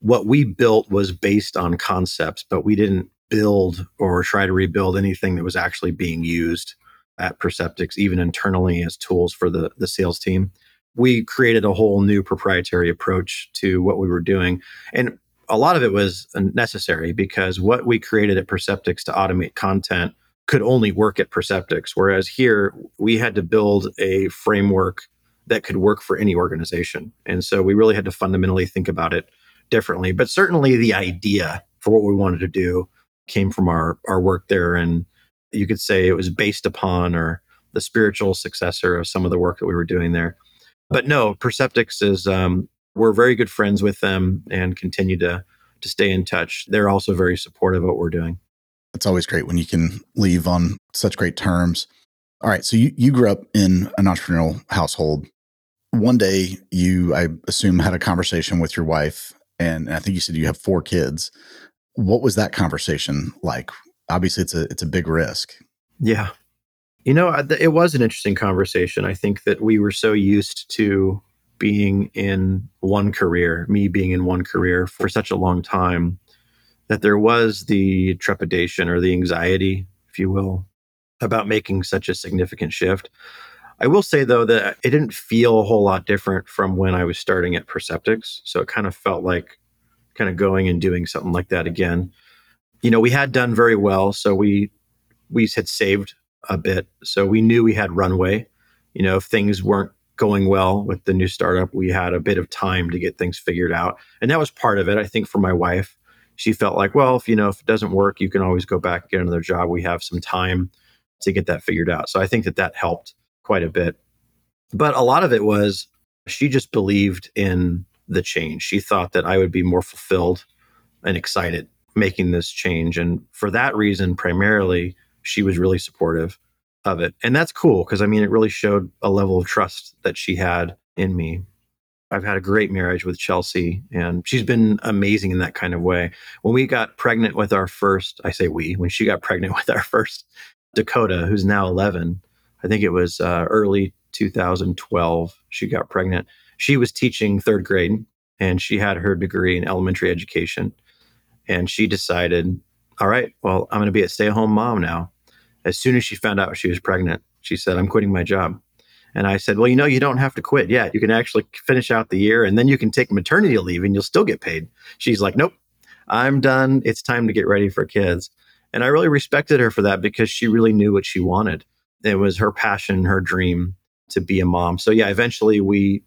What we built was based on concepts, but we didn't build or try to rebuild anything that was actually being used at Perceptyx, even internally as tools for the the sales team. We created a whole new proprietary approach to what we were doing, and a lot of it was necessary because what we created at Perceptyx to automate content could only work at Perceptyx. Whereas here, we had to build a framework that could work for any organization. And so we really had to fundamentally think about it differently. But certainly the idea for what we wanted to do came from our, our work there. And you could say it was based upon or the spiritual successor of some of the work that we were doing there. But no, Perceptyx is, um, we're very good friends with them and continue to, to stay in touch. They're also very supportive of what we're doing. It's always great when you can leave on such great terms. All right. So you, you grew up in an entrepreneurial household. One day you, I assume, had a conversation with your wife, and, I think you said you have four kids. What was that conversation like? Obviously, it's a it's a big risk. Yeah. You know, it was an interesting conversation. I think that we were so used to being in one career, me being in one career for such a long time, that there was the trepidation or the anxiety, if you will, about making such a significant shift. I will say though that it didn't feel a whole lot different from when I was starting at Perceptyx. So it kind of felt like kind of going and doing something like that again. You know, we had done very well, so we we had saved a bit, so we knew we had runway. You know, if things weren't going well with the new startup, we had a bit of time to get things figured out, and that was part of it. I think for my wife, she felt like, well, if you know if it doesn't work, you can always go back get another job. We have some time to get that figured out. So I think that that helped quite a bit. But a lot of it was she just believed in the change. She thought that I would be more fulfilled and excited making this change. And for that reason, primarily, she was really supportive of it. And that's cool because I mean, it really showed a level of trust that she had in me. I've had a great marriage with Chelsea, and she's been amazing in that kind of way. When we got pregnant with our first, I say we, when she got pregnant with our first Dakota, who's now 11, I think it was uh, early 2012, she got pregnant. She was teaching third grade and she had her degree in elementary education. And she decided, all right, well, I'm going to be a stay at home mom now. As soon as she found out she was pregnant, she said, I'm quitting my job. And I said, Well, you know, you don't have to quit yet. You can actually finish out the year and then you can take maternity leave and you'll still get paid. She's like, Nope, I'm done. It's time to get ready for kids. And I really respected her for that because she really knew what she wanted. It was her passion, her dream to be a mom. So yeah, eventually we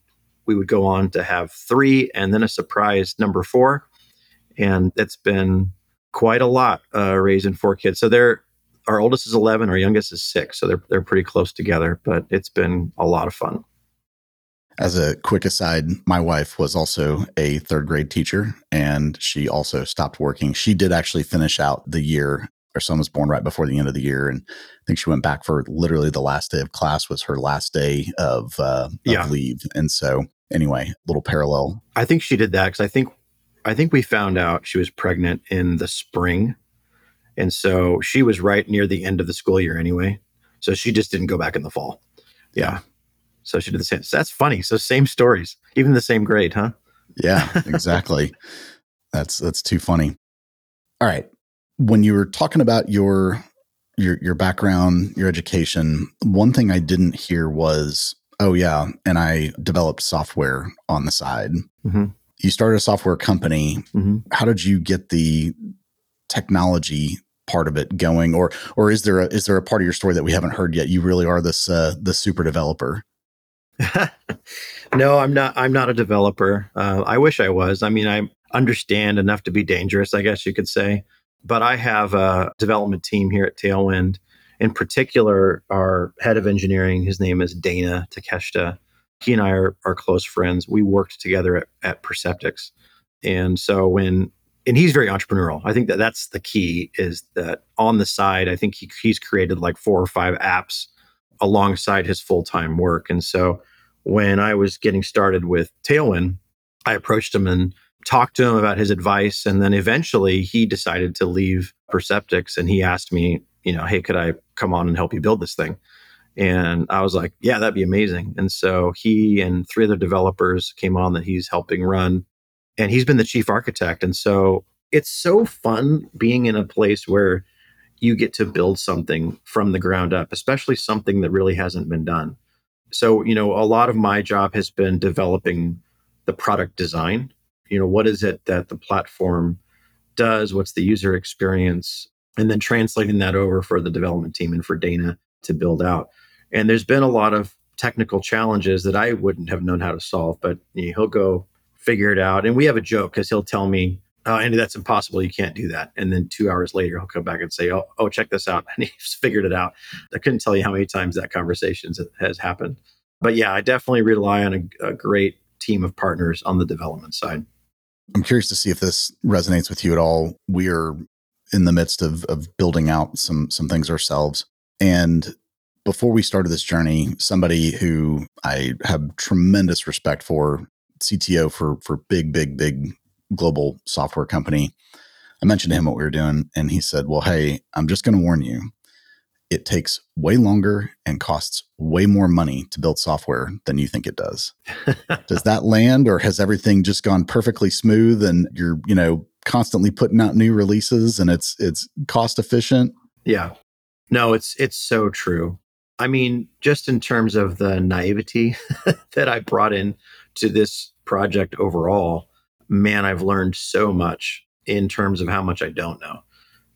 we would go on to have three and then a surprise number four. And it's been quite a lot uh, raising four kids. So they're our oldest is 11, our youngest is six. So they're, they're pretty close together, but it's been a lot of fun. As a quick aside, my wife was also a third grade teacher and she also stopped working. She did actually finish out the year. Our son was born right before the end of the year. And I think she went back for literally the last day of class was her last day of, uh, of yeah. leave. And so anyway, little parallel. I think she did that because I think I think we found out she was pregnant in the spring. And so she was right near the end of the school year anyway. So she just didn't go back in the fall. Yeah. So she did the same. So that's funny. So same stories, even the same grade, huh? Yeah, exactly. that's that's too funny. All right. When you were talking about your your your background, your education, one thing I didn't hear was, oh yeah, and I developed software on the side. Mm-hmm you started a software company. Mm-hmm. How did you get the technology part of it going, or or is there a is there a part of your story that we haven't heard yet? You really are this uh, the super developer. no, I'm not. I'm not a developer. Uh, I wish I was. I mean, I understand enough to be dangerous, I guess you could say. But I have a development team here at Talewind. In particular, our head of engineering, his name is Dana Takeshita he and I are, are close friends. We worked together at, at Perceptyx. And so when, and he's very entrepreneurial. I think that that's the key is that on the side, I think he, he's created like four or five apps alongside his full time work. And so when I was getting started with Talewind, I approached him and talked to him about his advice. And then eventually he decided to leave Perceptyx and he asked me, you know, hey, could I come on and help you build this thing? And I was like, yeah, that'd be amazing. And so he and three other developers came on that he's helping run. And he's been the chief architect. And so it's so fun being in a place where you get to build something from the ground up, especially something that really hasn't been done. So, you know, a lot of my job has been developing the product design. You know, what is it that the platform does? What's the user experience? And then translating that over for the development team and for Dana to build out. And there's been a lot of technical challenges that I wouldn't have known how to solve, but you know, he'll go figure it out. And we have a joke because he'll tell me, oh, Andy, that's impossible. You can't do that. And then two hours later, he'll come back and say, oh, oh check this out. And he's figured it out. I couldn't tell you how many times that conversation has happened. But yeah, I definitely rely on a, a great team of partners on the development side. I'm curious to see if this resonates with you at all. We are in the midst of, of building out some some things ourselves. And before we started this journey, somebody who I have tremendous respect for, CTO for for big, big, big global software company. I mentioned to him what we were doing, and he said, "Well, hey, I'm just going to warn you. it takes way longer and costs way more money to build software than you think it does. does that land or has everything just gone perfectly smooth and you're, you know, constantly putting out new releases and it's it's cost efficient? Yeah. No, it's it's so true. I mean, just in terms of the naivety that I brought in to this project overall, man, I've learned so much in terms of how much I don't know.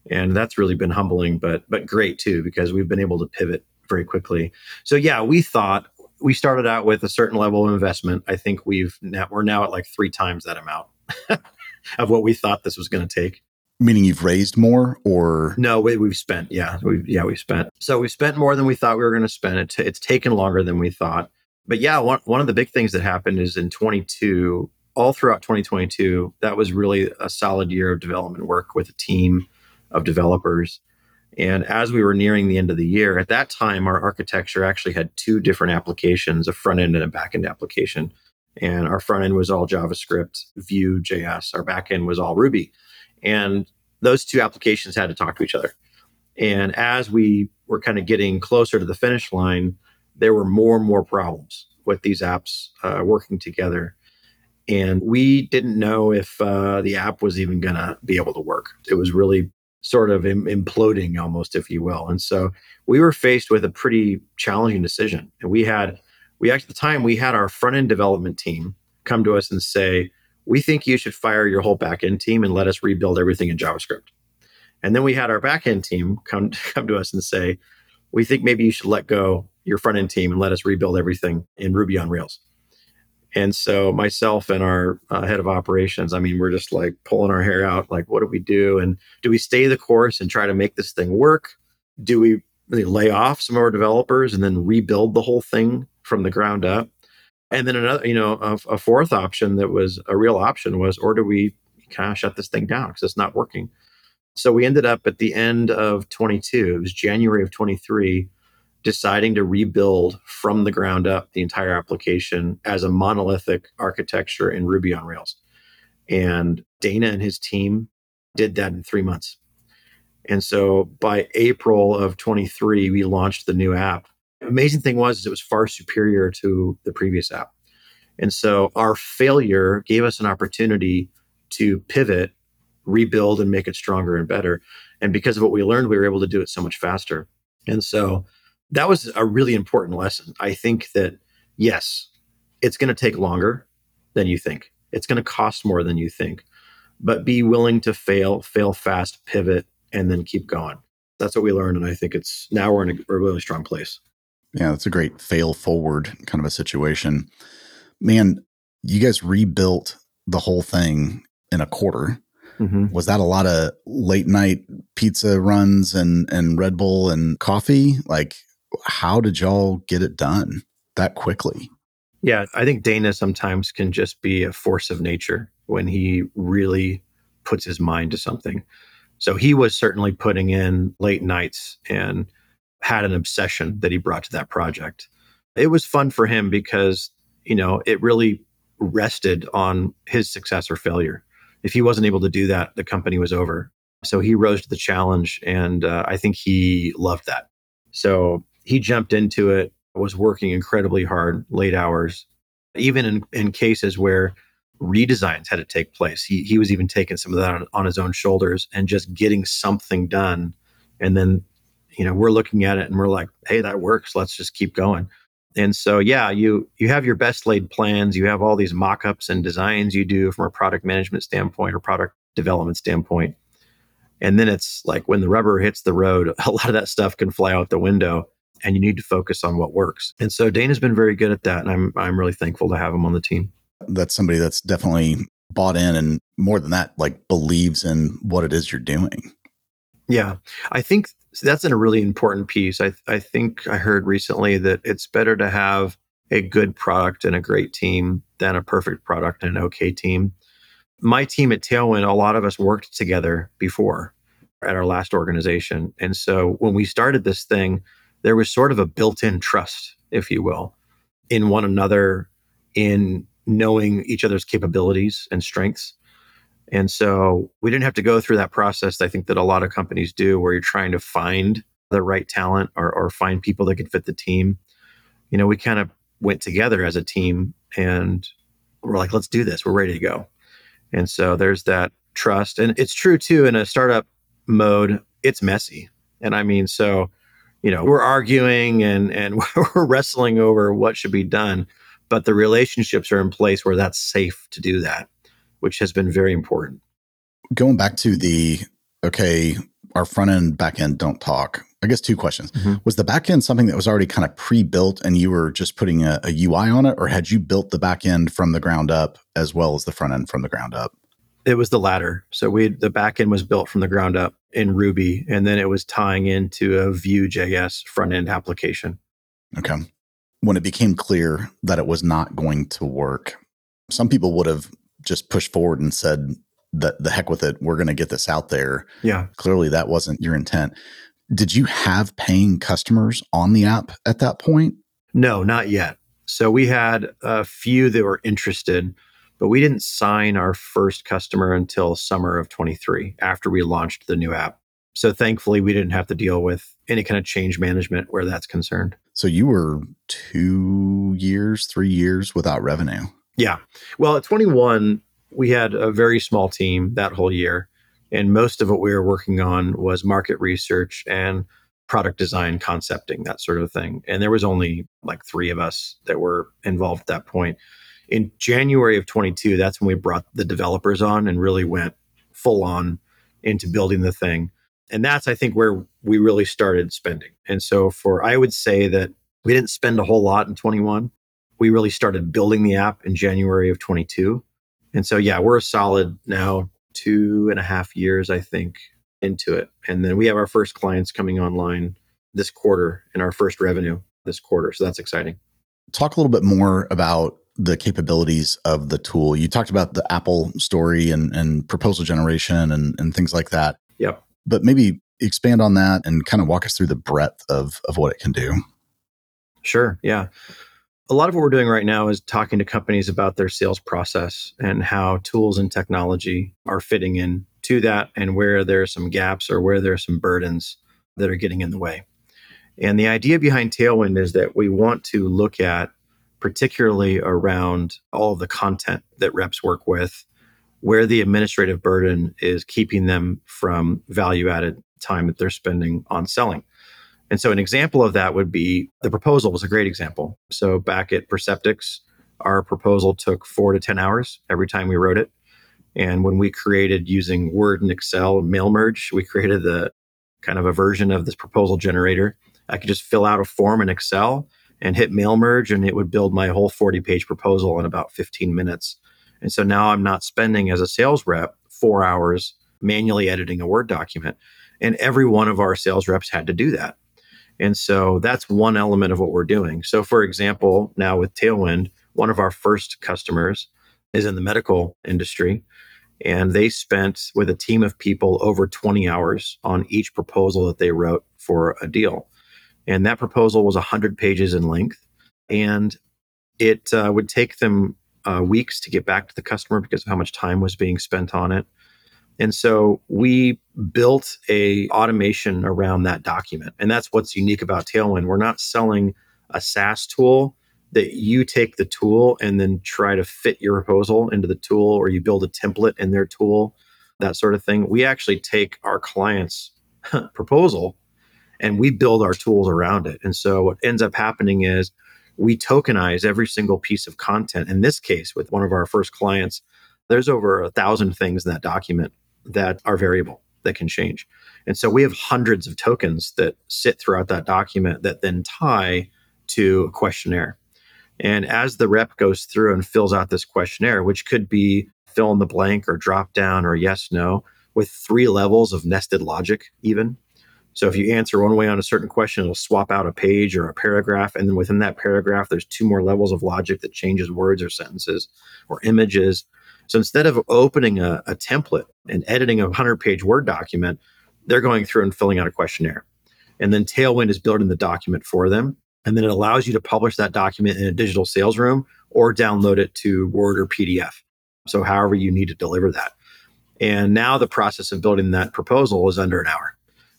And that's really been humbling, but but great too, because we've been able to pivot very quickly. So yeah, we thought we started out with a certain level of investment. I think we've now we're now at like three times that amount of what we thought this was going to take. Meaning you've raised more, or no? We, have spent, yeah, we yeah we've spent. So we've spent more than we thought we were going to spend. It t- it's taken longer than we thought, but yeah, one one of the big things that happened is in 22, all throughout 2022, that was really a solid year of development work with a team of developers. And as we were nearing the end of the year, at that time, our architecture actually had two different applications a front end and a back end application. And our front end was all JavaScript, Vue, JS. Our back end was all Ruby. And those two applications had to talk to each other. And as we were kind of getting closer to the finish line, there were more and more problems with these apps uh, working together. And we didn't know if uh, the app was even going to be able to work. It was really sort of Im- imploding almost, if you will. And so we were faced with a pretty challenging decision. And we had, we at the time, we had our front end development team come to us and say, we think you should fire your whole back end team and let us rebuild everything in JavaScript. And then we had our back end team come, come to us and say, we think maybe you should let go your front end team and let us rebuild everything in Ruby on Rails. And so myself and our uh, head of operations, I mean, we're just like pulling our hair out. Like, what do we do? And do we stay the course and try to make this thing work? Do we really lay off some of our developers and then rebuild the whole thing from the ground up? And then another, you know, a, a fourth option that was a real option was, or do we kind of shut this thing down because it's not working? So we ended up at the end of 22, it was January of 23 deciding to rebuild from the ground up the entire application as a monolithic architecture in Ruby on Rails. And Dana and his team did that in three months. And so by April of 23, we launched the new app. Amazing thing was is it was far superior to the previous app. And so our failure gave us an opportunity to pivot, rebuild, and make it stronger and better. And because of what we learned, we were able to do it so much faster. And so that was a really important lesson. I think that, yes, it's going to take longer than you think, it's going to cost more than you think, but be willing to fail, fail fast, pivot, and then keep going. That's what we learned. And I think it's now we're in a, really strong place. Yeah, that's a great fail forward kind of a situation. Man, you guys rebuilt the whole thing in a quarter. Mm-hmm. Was that a lot of late night pizza runs and and Red Bull and coffee? Like how did y'all get it done that quickly? Yeah, I think Dana sometimes can just be a force of nature when he really puts his mind to something. So he was certainly putting in late nights and had an obsession that he brought to that project. It was fun for him because, you know, it really rested on his success or failure. If he wasn't able to do that, the company was over. So he rose to the challenge, and uh, I think he loved that. So he jumped into it, was working incredibly hard, late hours, even in, in cases where redesigns had to take place. He, he was even taking some of that on, on his own shoulders and just getting something done. And then, you know, we're looking at it and we're like, hey, that works. Let's just keep going. And so, yeah, you you have your best laid plans. You have all these mock-ups and designs you do from a product management standpoint or product development standpoint. And then it's like when the rubber hits the road, a lot of that stuff can fly out the window and you need to focus on what works. And so Dana's been very good at that. And I'm, I'm really thankful to have him on the team. That's somebody that's definitely bought in and more than that, like believes in what it is you're doing. Yeah. I think that's a really important piece. I, I think I heard recently that it's better to have a good product and a great team than a perfect product and an okay team. My team at Talewind, a lot of us worked together before at our last organization. And so when we started this thing, there was sort of a built in trust, if you will, in one another, in knowing each other's capabilities and strengths. And so we didn't have to go through that process, I think, that a lot of companies do, where you're trying to find the right talent or, or find people that can fit the team. You know, we kind of went together as a team and we're like, let's do this. We're ready to go. And so there's that trust. And it's true too, in a startup mode, it's messy. And I mean, so, you know, we're arguing and, and we're wrestling over what should be done, but the relationships are in place where that's safe to do that, which has been very important. Going back to the, okay, our front end, back end don't talk. I guess two questions. Mm-hmm. Was the back end something that was already kind of pre built and you were just putting a, a, UI on it, or had you built the back end from the ground up as well as the front end from the ground up? It was the latter. So we the back end was built from the ground up in Ruby, and then it was tying into a Vue.js front end application. Okay. When it became clear that it was not going to work, some people would have just pushed forward and said, that the heck with it. We're going to get this out there. Yeah. Clearly, that wasn't your intent. Did you have paying customers on the app at that point? No, not yet. So we had a few that were interested, but we didn't sign our first customer until summer of 23 after we launched the new app. So thankfully, we didn't have to deal with any kind of change management where that's concerned. So you were two years, three years without revenue. Yeah. Well, at 21, we had a very small team that whole year. And most of what we were working on was market research and product design, concepting, that sort of thing. And there was only like three of us that were involved at that point. In January of 22, that's when we brought the developers on and really went full on into building the thing. And that's, I think, where we really started spending. And so, for I would say that we didn't spend a whole lot in 21. We really started building the app in January of 22 and so, yeah, we're a solid now two and a half years, I think, into it. And then we have our first clients coming online this quarter and our first revenue this quarter. So that's exciting. Talk a little bit more about the capabilities of the tool. You talked about the Apple story and, and proposal generation and, and things like that. Yep. But maybe expand on that and kind of walk us through the breadth of, of what it can do. Sure. Yeah a lot of what we're doing right now is talking to companies about their sales process and how tools and technology are fitting in to that and where there are some gaps or where there are some burdens that are getting in the way. And the idea behind Talewind is that we want to look at, particularly around all of the content that reps work with, where the administrative burden is keeping them from value added time that they're spending on selling. And so an example of that would be the proposal was a great example. So back at Perceptyx, our proposal took four to 10 hours every time we wrote it. And when we created using Word and Excel mail merge, we created the kind of a version of this proposal generator. I could just fill out a form in Excel and hit mail merge, and it would build my whole 40 page proposal in about 15 minutes. And so now I'm not spending as a sales rep four hours manually editing a Word document. And every one of our sales reps had to do that. And so that's one element of what we're doing. So, for example, now with Talewind, one of our first customers is in the medical industry. And they spent with a team of people over 20 hours on each proposal that they wrote for a deal. And that proposal was 100 pages in length. And it uh, would take them uh, weeks to get back to the customer because of how much time was being spent on it. And so we built a automation around that document. And that's what's unique about Talewind. We're not selling a SaaS tool that you take the tool and then try to fit your proposal into the tool or you build a template in their tool, that sort of thing. We actually take our client's proposal and we build our tools around it. And so what ends up happening is we tokenize every single piece of content. In this case, with one of our first clients, there's over a thousand things in that document that are variable that can change. And so we have hundreds of tokens that sit throughout that document that then tie to a questionnaire. And as the rep goes through and fills out this questionnaire, which could be fill in the blank or drop down or yes, no, with three levels of nested logic, even. So if you answer one way on a certain question, it'll swap out a page or a paragraph. And then within that paragraph, there's two more levels of logic that changes words or sentences or images so instead of opening a, a template and editing a 100 page Word document, they're going through and filling out a questionnaire. And then Talewind is building the document for them. And then it allows you to publish that document in a digital sales room or download it to Word or PDF. So, however you need to deliver that. And now the process of building that proposal is under an hour.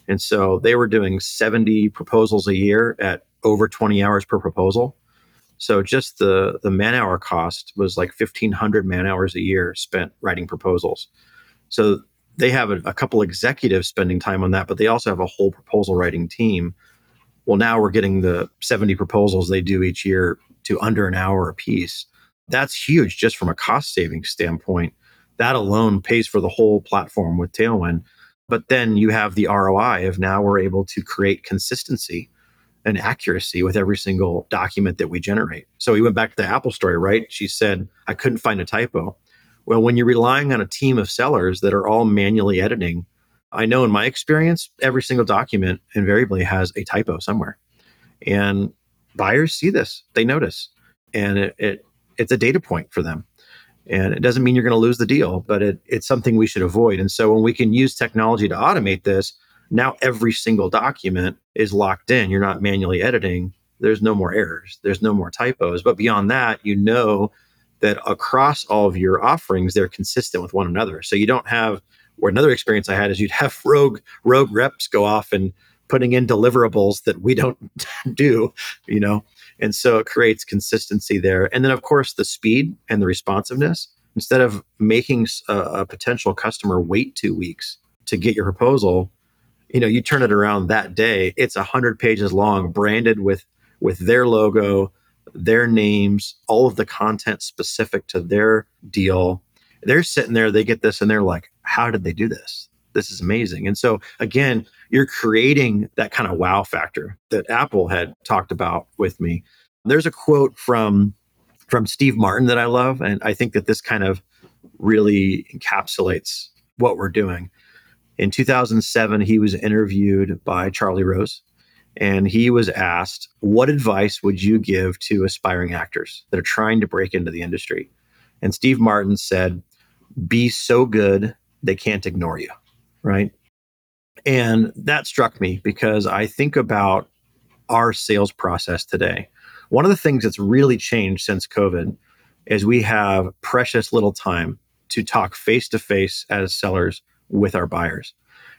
And so they were doing 70 proposals a year at over 20 hours per proposal. So just the the man hour cost was like 1500 man hours a year spent writing proposals. So they have a, a couple executives spending time on that, but they also have a whole proposal writing team. Well, now we're getting the 70 proposals they do each year to under an hour a piece. That's huge just from a cost saving standpoint. That alone pays for the whole platform with Talewind. But then you have the ROI of now we're able to create consistency and accuracy with every single document that we generate. So we went back to the Apple story, right? She said, I couldn't find a typo. Well, when you're relying on a team of sellers that are all manually editing, I know in my experience, every single document invariably has a typo somewhere. And buyers see this, they notice. And it, it it's a data point for them. And it doesn't mean you're going to lose the deal, but it, it's something we should avoid. And so when we can use technology to automate this, now every single document is locked in. You're not manually editing. There's no more errors. There's no more typos. But beyond that, you know that across all of your offerings, they're consistent with one another. So you don't have, or another experience I had is you'd have rogue rogue reps go off and putting in deliverables that we don't do, you know. And so it creates consistency there. And then, of course, the speed and the responsiveness. Instead of making a, a potential customer wait two weeks to get your proposal, you know, you turn it around that day. It's a hundred pages long, branded with with their logo, their names, all of the content specific to their deal. They're sitting there, they get this, and they're like, "How did they do this? This is amazing." And so, again, you're creating that kind of wow factor that Apple had talked about with me. There's a quote from from Steve Martin that I love, and I think that this kind of really encapsulates what we're doing. In 2007, he was interviewed by Charlie Rose, and he was asked, What advice would you give to aspiring actors that are trying to break into the industry? And Steve Martin said, Be so good they can't ignore you, right? And that struck me because I think about our sales process today. One of the things that's really changed since COVID is we have precious little time to talk face to face as sellers with our buyers.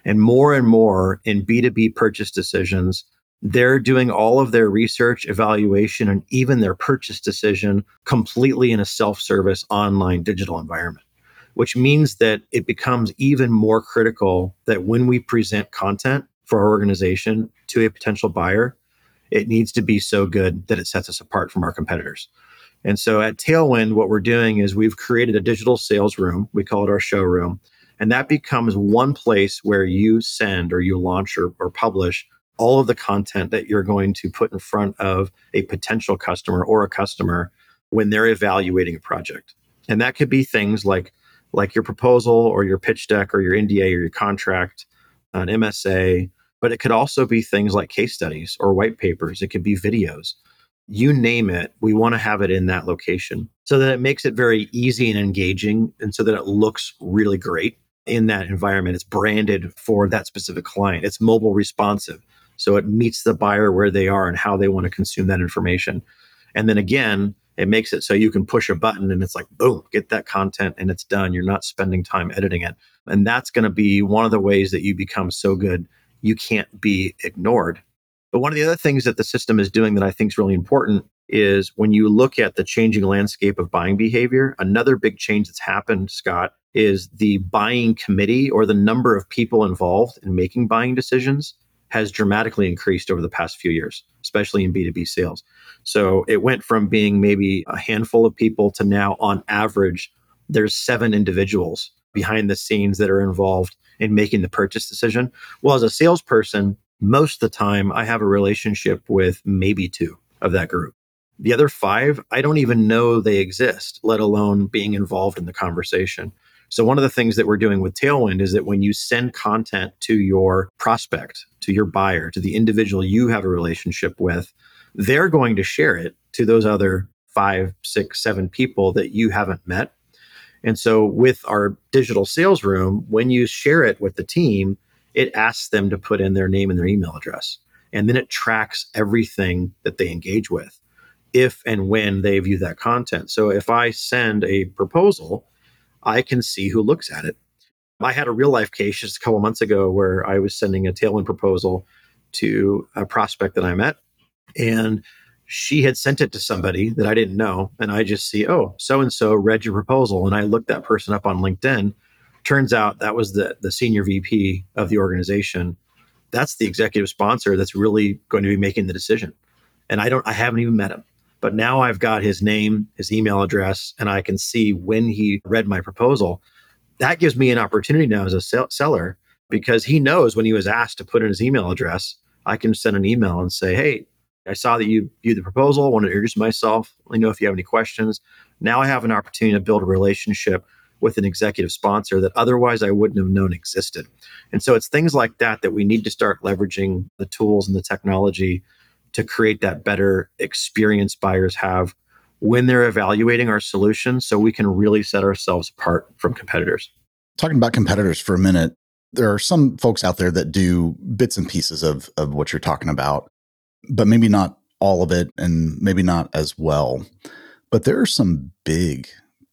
And more and more in B2B purchase decisions, they're doing all of their research, evaluation, and even their purchase decision completely in a self service online digital environment, which means that it becomes even more critical that when we present content for our organization to a potential buyer, it needs to be so good that it sets us apart from our competitors. And so at Talewind, what we're doing is we've created a digital sales room. We call it our showroom. And that becomes one place where you send or you launch or, or publish all of the content that you're going to put in front of a potential customer or a customer when they're evaluating a project. And that could be things like like your proposal or your pitch deck or your NDA or your contract, an MSA, but it could also be things like case studies or white papers. It could be videos. You name it, we want to have it in that location so that it makes it very easy and engaging and so that it looks really great in that environment. It's branded for that specific client. It's mobile responsive. So it meets the buyer where they are and how they want to consume that information. And then again, it makes it so you can push a button and it's like, boom, get that content and it's done. You're not spending time editing it. And that's going to be one of the ways that you become so good, you can't be ignored. But one of the other things that the system is doing that I think is really important is when you look at the changing landscape of buying behavior, another big change that's happened, Scott, is the buying committee or the number of people involved in making buying decisions has dramatically increased over the past few years, especially in B2B sales. So it went from being maybe a handful of people to now, on average, there's seven individuals behind the scenes that are involved in making the purchase decision. Well, as a salesperson, most of the time I have a relationship with maybe two of that group. The other five, I don't even know they exist, let alone being involved in the conversation. So, one of the things that we're doing with Talewind is that when you send content to your prospect, to your buyer, to the individual you have a relationship with, they're going to share it to those other five, six, seven people that you haven't met. And so, with our digital sales room, when you share it with the team, it asks them to put in their name and their email address. And then it tracks everything that they engage with if and when they view that content. So, if I send a proposal, I can see who looks at it. I had a real life case just a couple months ago where I was sending a Talewind proposal to a prospect that I met. And she had sent it to somebody that I didn't know. And I just see, oh, so and so read your proposal. And I looked that person up on LinkedIn. Turns out that was the, the senior VP of the organization. That's the executive sponsor that's really going to be making the decision. And I don't, I haven't even met him. But now I've got his name, his email address, and I can see when he read my proposal. That gives me an opportunity now as a sell- seller because he knows when he was asked to put in his email address, I can send an email and say, Hey, I saw that you viewed the proposal, want to introduce myself. Let me know if you have any questions. Now I have an opportunity to build a relationship with an executive sponsor that otherwise I wouldn't have known existed. And so it's things like that that we need to start leveraging the tools and the technology to create that better experience buyers have when they're evaluating our solutions so we can really set ourselves apart from competitors. Talking about competitors for a minute, there are some folks out there that do bits and pieces of, of what you're talking about but maybe not all of it and maybe not as well. But there are some big,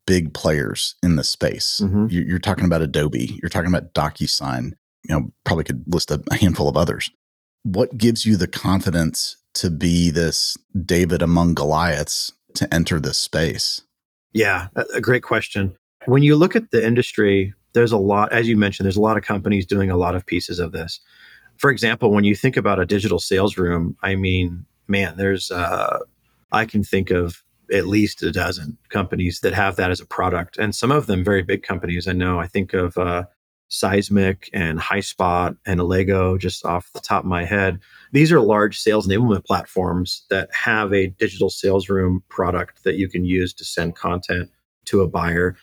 big players in the space. Mm-hmm. You're talking about Adobe, you're talking about DocuSign, you know, probably could list a, a handful of others. What gives you the confidence to be this David among Goliaths to enter this space? Yeah, a great question. When you look at the industry, there's a lot, as you mentioned, there's a lot of companies doing a lot of pieces of this for example, when you think about a digital sales room, I mean, man, there's, uh, I can think of at least a dozen companies that have that as a product, and some of them very big companies. I know. I think of uh, Seismic and Highspot and Allego, just off the top of my head. These are large sales enablement platforms that have a digital sales room product that you can use to send content to a buyer.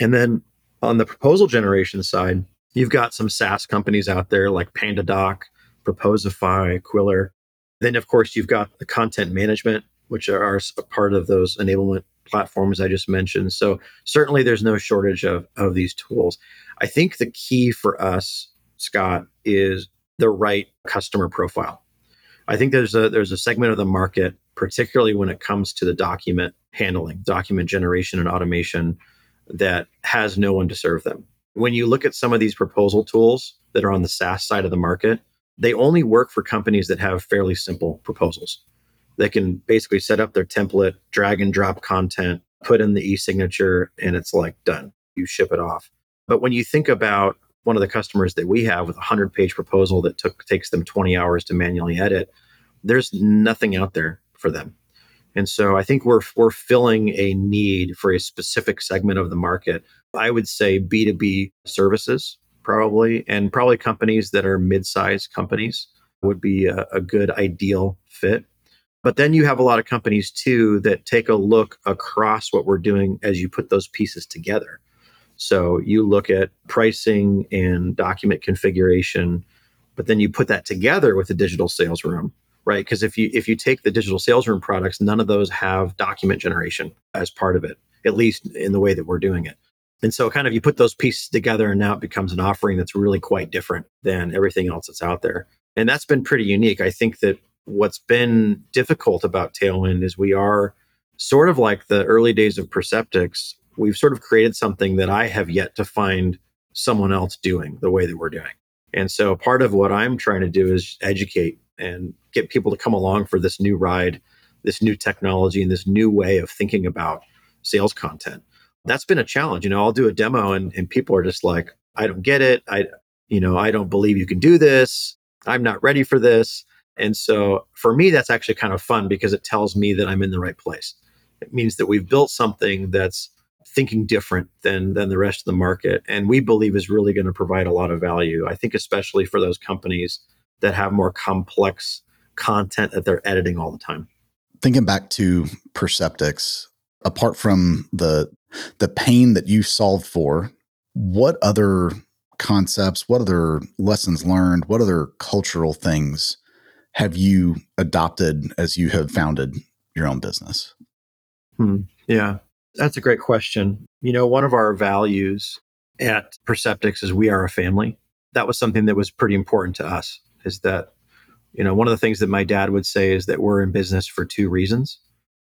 And then on the proposal generation side, You've got some SaaS companies out there like PandaDoc, Proposify, Qwilr. Then, of course, you've got the content management, which are a part of those enablement platforms I just mentioned. So certainly there's no shortage of, of these tools. I think the key for us, Scott, is the right customer profile. I think there's a there's a segment of the market, particularly when it comes to the document handling, document generation and automation, that has no one to serve them. When you look at some of these proposal tools that are on the SaaS side of the market, they only work for companies that have fairly simple proposals. They can basically set up their template, drag and drop content, put in the e signature, and it's like done. You ship it off. But when you think about one of the customers that we have with a 100 page proposal that took takes them 20 hours to manually edit, there's nothing out there for them. And so I think we're we're filling a need for a specific segment of the market. I would say B2B services probably and probably companies that are mid-sized companies would be a, a good ideal fit. But then you have a lot of companies too that take a look across what we're doing as you put those pieces together. So you look at pricing and document configuration, but then you put that together with the digital sales room right? Because if you if you take the digital sales room products, none of those have document generation as part of it, at least in the way that we're doing it. And so kind of you put those pieces together and now it becomes an offering that's really quite different than everything else that's out there. And that's been pretty unique. I think that what's been difficult about Talewind is we are sort of like the early days of Perceptyx. We've sort of created something that I have yet to find someone else doing the way that we're doing. And so part of what I'm trying to do is educate and get people to come along for this new ride, this new technology, and this new way of thinking about sales content. That's been a challenge. You know, I'll do a demo and, and people are just like, I don't get it. I, you know, I don't believe you can do this. I'm not ready for this. And so for me, that's actually kind of fun because it tells me that I'm in the right place. It means that we've built something that's thinking different than than the rest of the market and we believe is really going to provide a lot of value i think especially for those companies that have more complex content that they're editing all the time. Thinking back to Perceptyx, apart from the the pain that you solved for, what other concepts, what other lessons learned, what other cultural things have you adopted as you have founded your own business? Hmm. Yeah, that's a great question. You know, one of our values at Perceptyx is we are a family. That was something that was pretty important to us is that, you know, one of the things that my dad would say is that we're in business for two reasons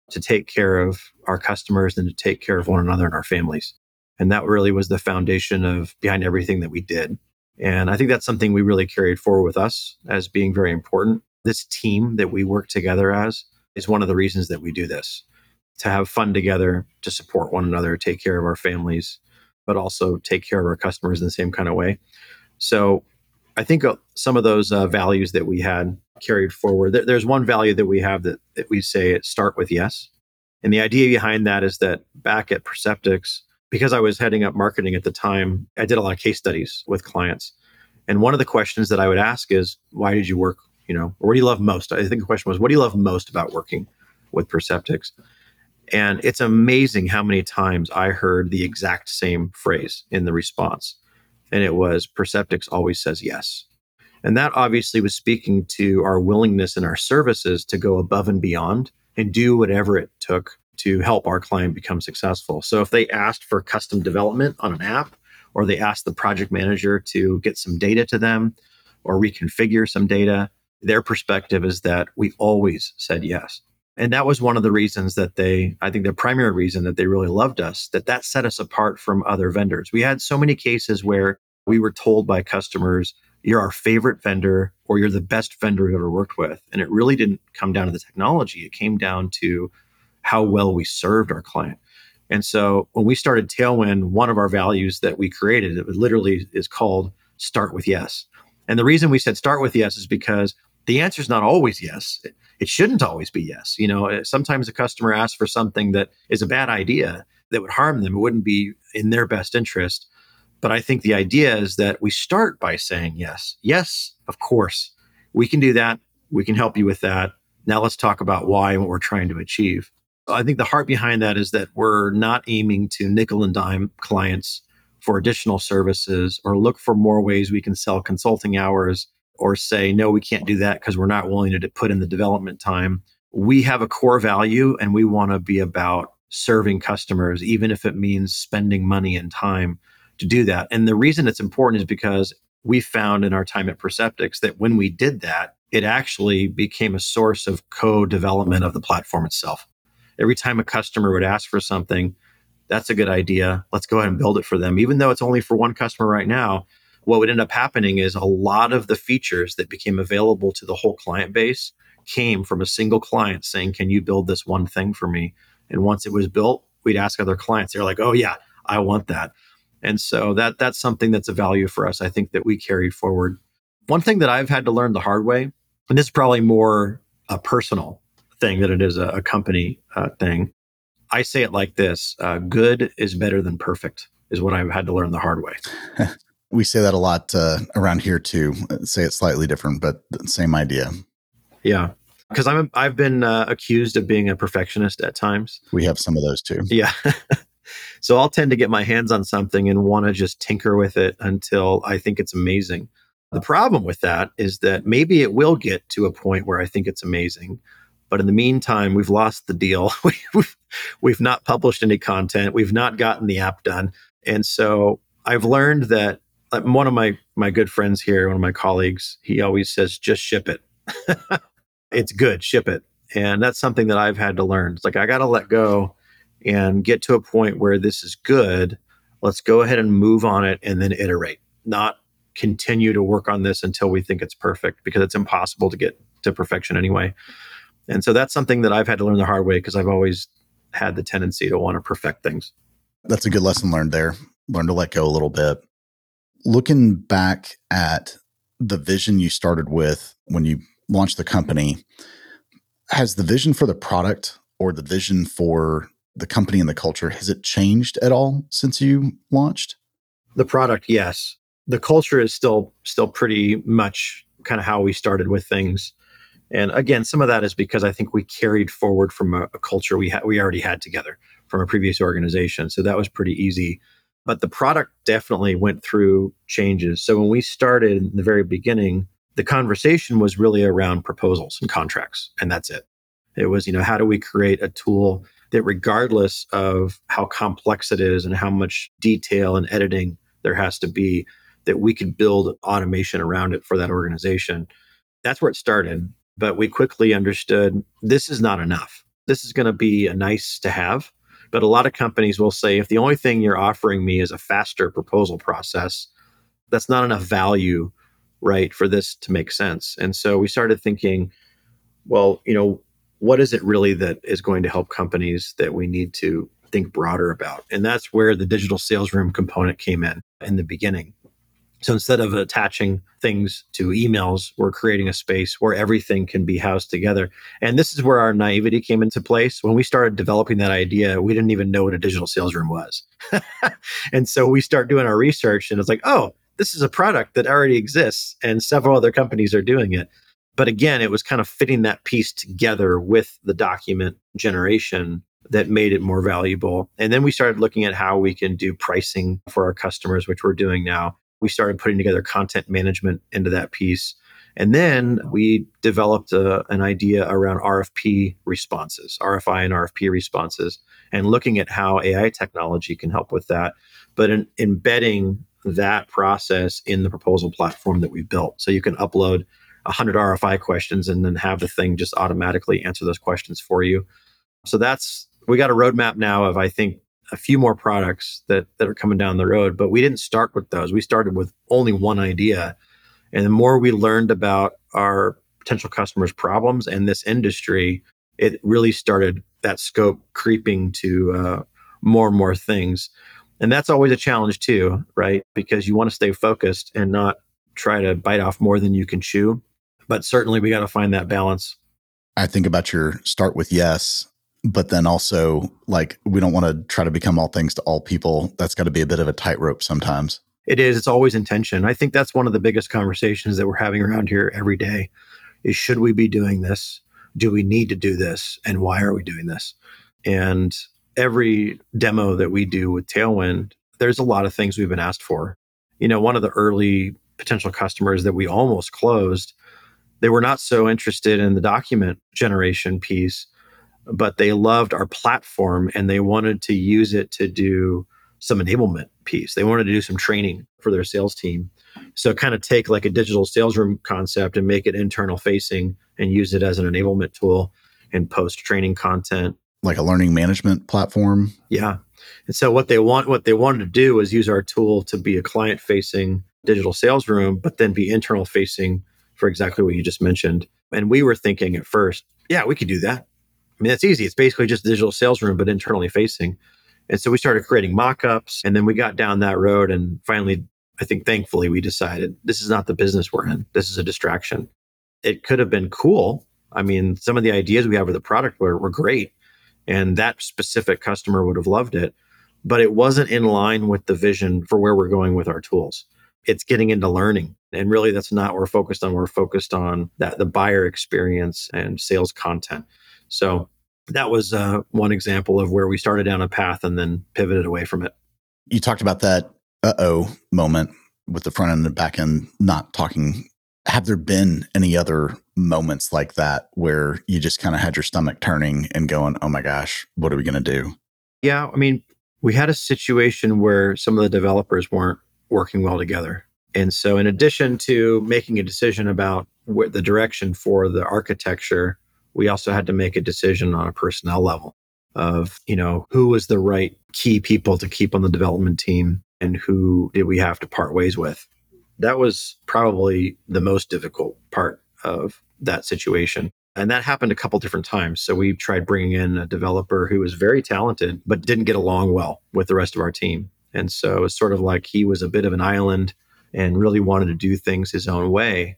to take care of our customers and to take care of one another and our families. And that really was the foundation of behind everything that we did. And I think that's something we really carried forward with us as being very important. This team that we work together as is one of the reasons that we do this to have fun together, to support one another, take care of our families, but also take care of our customers in the same kind of way. So I think uh, some of those uh, values that we had carried forward. There's one value that we have that, that we say start with yes. And the idea behind that is that back at Perceptyx, because I was heading up marketing at the time, I did a lot of case studies with clients. And one of the questions that I would ask is, why did you work? You know, or what do you love most? I think the question was, what do you love most about working with Perceptyx? And it's amazing how many times I heard the exact same phrase in the response. And it was Perceptyx always says yes. And that obviously was speaking to our willingness and our services to go above and beyond and do whatever it took to help our client become successful. So if they asked for custom development on an app, or they asked the project manager to get some data to them or reconfigure some data, their perspective is that we always said yes. And that was one of the reasons that they, I think the primary reason that they really loved us, that that set us apart from other vendors. We had so many cases where we were told by customers, you're our favorite vendor or you're the best vendor we've ever worked with. And it really didn't come down to the technology. It came down to how well we served our client. And so when we started Talewind, one of our values that we created, it literally is called start with yes. And the reason we said start with yes is because the answer is not always yes. It, shouldn't always be yes. You know, uh, sometimes a customer asks for something that is a bad idea that would harm them. It wouldn't be in their best interest. But I think the idea is that we start by saying yes. Yes, of course. We can do that. We can help you with that. Now let's talk about why and what we're trying to achieve. I think the heart behind that is that we're not aiming to nickel and dime clients for additional services or look for more ways we can sell consulting hours or say, no, we can't do that because we're not willing to put in the development time. We have a core value and we want to be about serving customers, even if it means spending money and time to do that. And the reason it's important is because we found in our time at Perceptyx that when we did that, it actually became a source of co development of the platform itself. Every time a customer would ask for something, that's a good idea. Let's go ahead and build it for them. Even though it's only for one customer right now, what would end up happening is a lot of the features that became available to the whole client base came from a single client saying, Can you build this one thing for me? And once it was built, we'd ask other clients. They're like, Oh, yeah, I want that. And so that that's something that's a value for us. I think that we carried forward. One thing that I've had to learn the hard way, and this is probably more a personal thing than it is a, a company uh, thing. I say it like this: uh, "Good is better than perfect," is what I've had to learn the hard way. we say that a lot uh, around here too. Say it slightly different, but same idea. Yeah, because I'm I've been uh, accused of being a perfectionist at times. We have some of those too. Yeah. So I'll tend to get my hands on something and want to just tinker with it until I think it's amazing. The problem with that is that maybe it will get to a point where I think it's amazing. But in the meantime, we've lost the deal. we've, we've not published any content. We've not gotten the app done. And so I've learned that uh, Uh, one of my, my good friends here, one of my colleagues, he always says, just ship it. it's good, ship it. And that's something that I've had to learn. It's like, I got to let go and get to a point where this is good, let's go ahead and move on it and then iterate, not continue to work on this until we think it's perfect because it's impossible to get to perfection anyway. And so that's something that I've had to learn the hard way because I've always had the tendency to want to perfect things. That's a good lesson learned there. Learn to let go a little bit. Looking back at the vision you started with when you launched the company, has the vision for the product or the vision for the company and the culture has it changed at all since you launched? The product yes. The culture is still still pretty much kind of how we started with things. And again some of that is because i think we carried forward from a, a culture we had we already had together from a previous organization. So that was pretty easy but the product definitely went through changes so when we started in the very beginning the conversation was really around proposals and contracts and that's it it was you know how do we create a tool that regardless of how complex it is and how much detail and editing there has to be, that we could build automation around it for that organization. That's where it started. But we quickly understood this is not enough. This is going to be a nice to have But a lot of companies will say if the only thing you're offering me is a faster proposal process, that's not enough value, right, for this to make sense. And so we started thinking, well, you know, what is it really that is going to help companies that we need to think broader about? And that's where the digital sales room component came in in the beginning. So instead of attaching things to emails, we're creating a space where everything can be housed together. And this is where our naivety came into place. When we started developing that idea, we didn't even know what a digital sales room was. and so we start doing our research and it's like, oh, this is a product that already exists and several other companies are doing it. But again, it was kind of fitting that piece together with the document generation that made it more valuable. And then we started looking at how we can do pricing for our customers, which we're doing now we started putting together content management into that piece. And then we developed a, an idea around RFP responses, RFI and RFP responses, and looking at how AI technology can help with that, but in, embedding that process in the proposal platform that we built. So you can upload 100 RFI questions and then have the thing just automatically answer those questions for you. So that's, we got a roadmap now of, I think, a few more products that that are coming down the road, but we didn't start with those. We started with only one idea. And the more we learned about our potential customers' problems and this industry, it really started that scope creeping to uh, more and more things. And that's always a challenge too, right? Because you want to stay focused and not try to bite off more than you can chew. But certainly we got to find that balance. I think about your start with yes but then also like we don't want to try to become all things to all people. That's got to be a bit of a tightrope sometimes. It is. It's always intention. I think that's one of the biggest conversations that we're having around here every day is should we be doing this? Do we need to do this? And why are we doing this? And every demo that we do with Talewind, there's a lot of things we've been asked for. You know, one of the early potential customers that we almost closed, they were not so interested in the document generation piece but they loved our platform and they wanted to use it to do some enablement piece. They wanted to do some training for their sales team. So kind of take like a digital sales room concept and make it internal facing and use it as an enablement tool and post training content. Like a learning management platform. Yeah. And so what they want what they wanted to do was use our tool to be a client facing digital sales room, but then be internal facing for exactly what you just mentioned. And we were thinking at first, yeah, we could do that. I mean, that's easy. It's basically just digital sales room, but internally facing. And so we started creating mock-ups and then we got down that road and finally, I think thankfully we decided this is not the business we're in. This is a distraction. It could have been cool. I mean, some of the ideas we have with the product were, were great and that specific customer would have loved it, but it wasn't in line with the vision for where we're going with our tools. It's getting into learning. And really that's not what we're focused on. We're focused on that the buyer experience and sales content. So that was uh, one example of where we started down a path and then pivoted away from it. You talked about that uh oh moment with the front end and back end not talking. Have there been any other moments like that where you just kind of had your stomach turning and going, oh my gosh, what are we going to do? Yeah. I mean, we had a situation where some of the developers weren't working well together. And so, in addition to making a decision about the direction for the architecture we also had to make a decision on a personnel level of, you know, who was the right key people to keep on the development team and who did we have to part ways with. That was probably the most difficult part of that situation. And that happened a couple different times. So we tried bringing in a developer who was very talented, but didn't get along well with the rest of our team. And so it was sort of like he was a bit of an island and really wanted to do things his own way.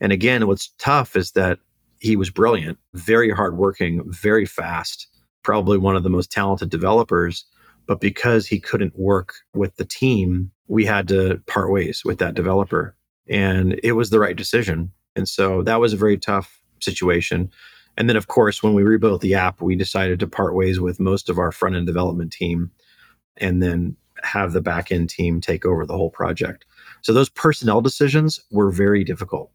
And again, what's tough is that he was brilliant, very hardworking, very fast, probably one of the most talented developers. But because he couldn't work with the team, we had to part ways with that developer. And it was the right decision. And so that was a very tough situation. And then, of course, when we rebuilt the app, we decided to part ways with most of our front end development team and then have the back end team take over the whole project. So those personnel decisions were very difficult.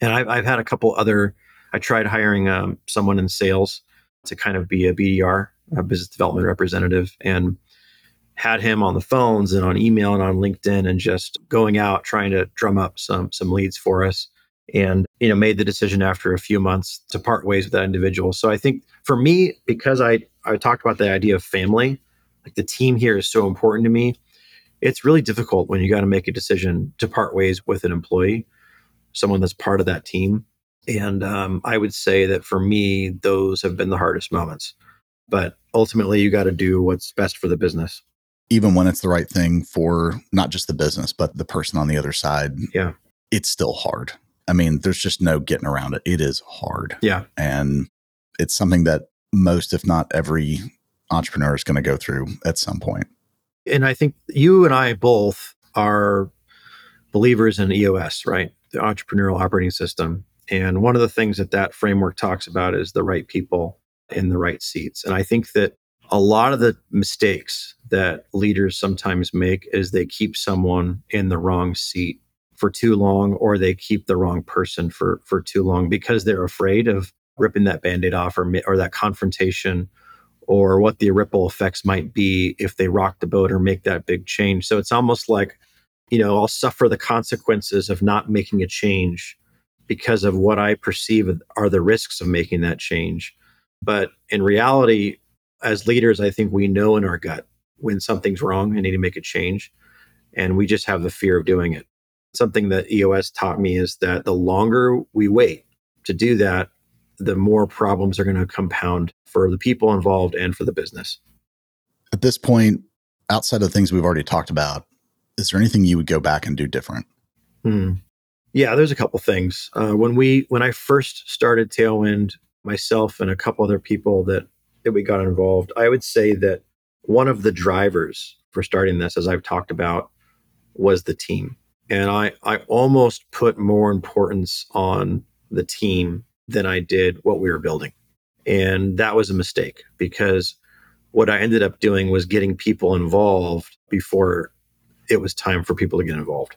And I've, I've had a couple other I tried hiring um, someone in sales to kind of be a BDR, a business development representative, and had him on the phones and on email and on LinkedIn and just going out trying to drum up some some leads for us. and you know made the decision after a few months to part ways with that individual. So I think for me, because I I talked about the idea of family, like the team here is so important to me. It's really difficult when you got to make a decision to part ways with an employee, someone that's part of that team. And um, I would say that for me, those have been the hardest moments. But ultimately, you got to do what's best for the business. Even when it's the right thing for not just the business, but the person on the other side. Yeah. It's still hard. I mean, there's just no getting around it. It is hard. Yeah. And it's something that most, if not every entrepreneur is going to go through at some point. And I think you and I both are believers in EOS, right? The entrepreneurial operating system. And one of the things that that framework talks about is the right people in the right seats. And I think that a lot of the mistakes that leaders sometimes make is they keep someone in the wrong seat for too long or they keep the wrong person for for too long because they're afraid of ripping that band-aid off or or that confrontation or what the ripple effects might be if they rock the boat or make that big change. So it's almost like, you know, I'll suffer the consequences of not making a change because of what I perceive are the risks of making that change. But in reality, as leaders, I think we know in our gut when something's wrong and need to make a change. And we just have the fear of doing it something that EOS taught me is that the longer we wait to do that, the more problems are going to compound for the people involved and for the business. At this point, outside of things we've already talked about, is there anything you would go back and do different? Hmm. Yeah, there's a couple things. Uh, when we when I first started Talewind, myself and a couple other people that that we got involved, I would say that one of the drivers for starting this, as I've talked about, was the team and I I almost put more importance on the team than I did what we were building. And that was a mistake because what I ended up doing was getting people involved before it was time for people to get involved.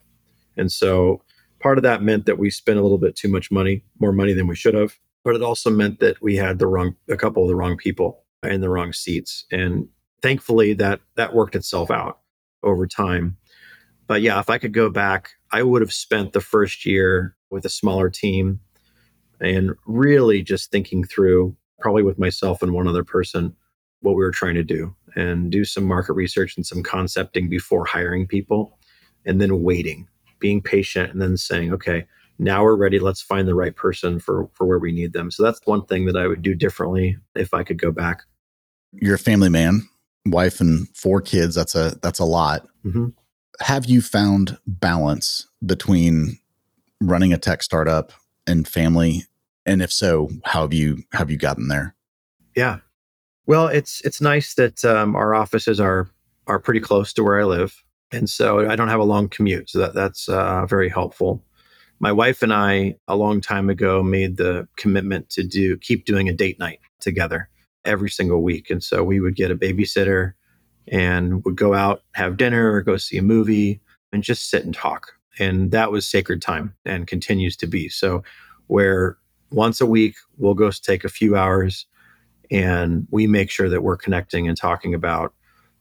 And so part of that meant that we spent a little bit too much money, more money than we should have. But it also meant that we had the wrong, a couple of the wrong people in the wrong seats. And thankfully that that worked itself out over time. But yeah, if I could go back, I would have spent the first year with a smaller team and really just thinking through, probably with myself and one other person, what we were trying to do and do some market research and some concepting before hiring people and then waiting, being patient and then saying, okay, now we're ready. Let's find the right person for, for where we need them. So that's one thing that I would do differently if I could go back. You're a family man, wife and four kids. That's a, that's a lot. Mm-hmm have you found balance between running a tech startup and family? And if so, how have you have you gotten there? Yeah, well, it's it's nice that um, our offices are are pretty close to where I live, and so I don't have a long commute. So that that's uh, very helpful. My wife and I, a long time ago, made the commitment to do keep doing a date night together every single week, and so we would get a babysitter and would go out, have dinner, or go see a movie, and just sit and talk. And that was sacred time and continues to be. So, where once a week we'll go take a few hours and we make sure that we're connecting and talking about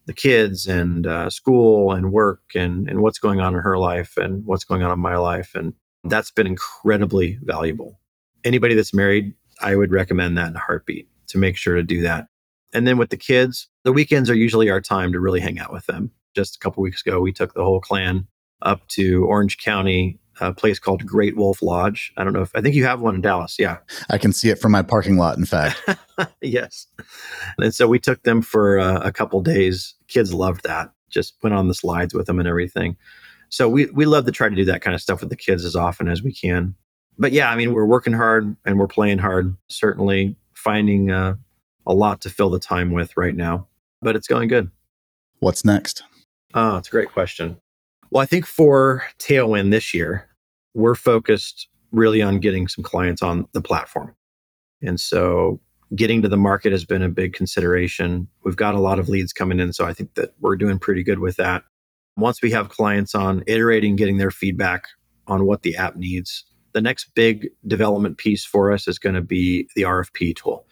the kids and uh, school and work and, and what's going on in her life and what's going on in my life. And that's been incredibly valuable. Anybody that's married, I would recommend that in a heartbeat to make sure to do that. And then with the kids, the weekends are usually our time to really hang out with them. Just a couple weeks ago, we took the whole clan up to Orange County, a place called Great Wolf Lodge. I don't know if I think you have one in Dallas. Yeah. I can see it from my parking lot, in fact. yes. And so we took them for uh, a couple days. Kids loved that. Just went on the slides with them and everything. So we, we love to try to do that kind of stuff with the kids as often as we can. But yeah, I mean, we're working hard and we're playing hard, certainly finding uh, a lot to fill the time with right now, but it's going good. What's next? Oh, it's a great question. Well, I think for Talewind this year, we're focused really on getting some clients on the platform. And so getting to the market has been a big consideration. We've got a lot of leads coming in. So I think that we're doing pretty good with that. Once we have clients on iterating, getting their feedback on what the app needs, the next big development piece for us is going to be the RFP tool.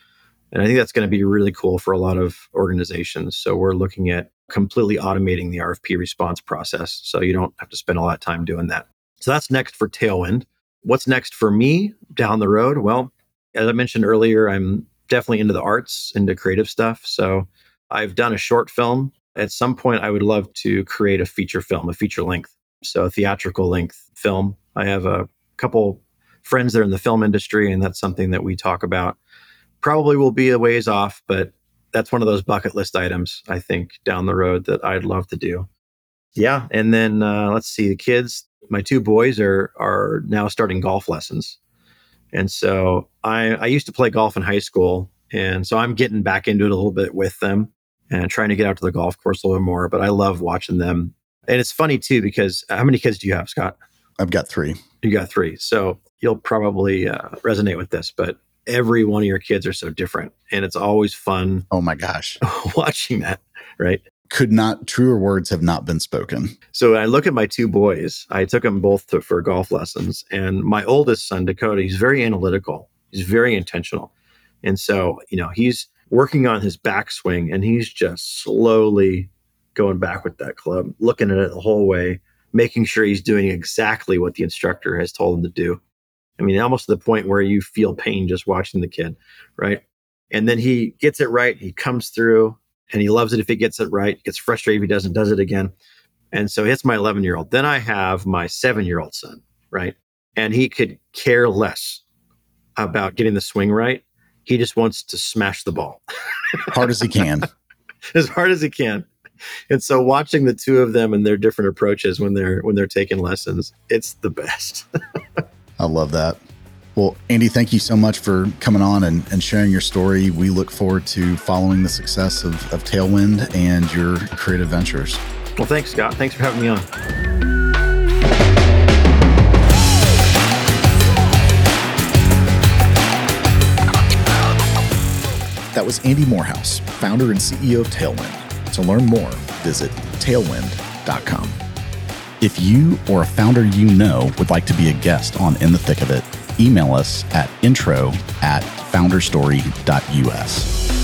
And I think that's going to be really cool for a lot of organizations. So we're looking at completely automating the RFP response process. So you don't have to spend a lot of time doing that. So that's next for Talewind. what's next for me down the road? Well, as I mentioned earlier, I'm definitely into the arts, into creative stuff. So I've done a short film. At some point, I would love to create a feature film, a feature length. So a theatrical length film. I have a couple friends that are in the film industry, and that's something that we talk about. Probably will be a ways off, but that's one of those bucket list items I think down the road that I'd love to do. Yeah, and then uh, let's see, the kids. My two boys are are now starting golf lessons, and so I I used to play golf in high school, and so I'm getting back into it a little bit with them and trying to get out to the golf course a little more. But I love watching them, and it's funny too because how many kids do you have, Scott? I've got three. You got three, so you'll probably uh, resonate with this, but every one of your kids are so different and it's always fun Oh my gosh. watching that right Could not, truer words have not been spoken. so i look at my two boys i took them both to, for golf lessons and my oldest son dakota he's very analytical he's very intentional and so you know he's working on his backswing and he's just slowly going back with that club looking at it the whole way making sure he's doing exactly what the instructor has told him to do I mean, almost to the point where you feel pain just watching the kid, right? And then he gets it right. He comes through and he loves it if he gets it right. Gets frustrated if he doesn't, does it again. And so it's my 11 year old. Then I have my seven year old son, right? And he could care less about getting the swing right. He just wants to smash the ball Hard as he can. as hard as he can. And so watching the two of them and their different approaches when they're when they're taking lessons, it's the best. I love that. Well, Andy, thank you so much for coming on and, and sharing your story. We look forward to following the success of, of Talewind and your creative ventures. well, thanks, Scott. Thanks for having me on. That was Andy Morehouse, founder and CEO of Talewind. To learn more, visit talewind.com. If you or a founder you know would like to be a guest on In the Thick of It, email us at intro at founderstory.us.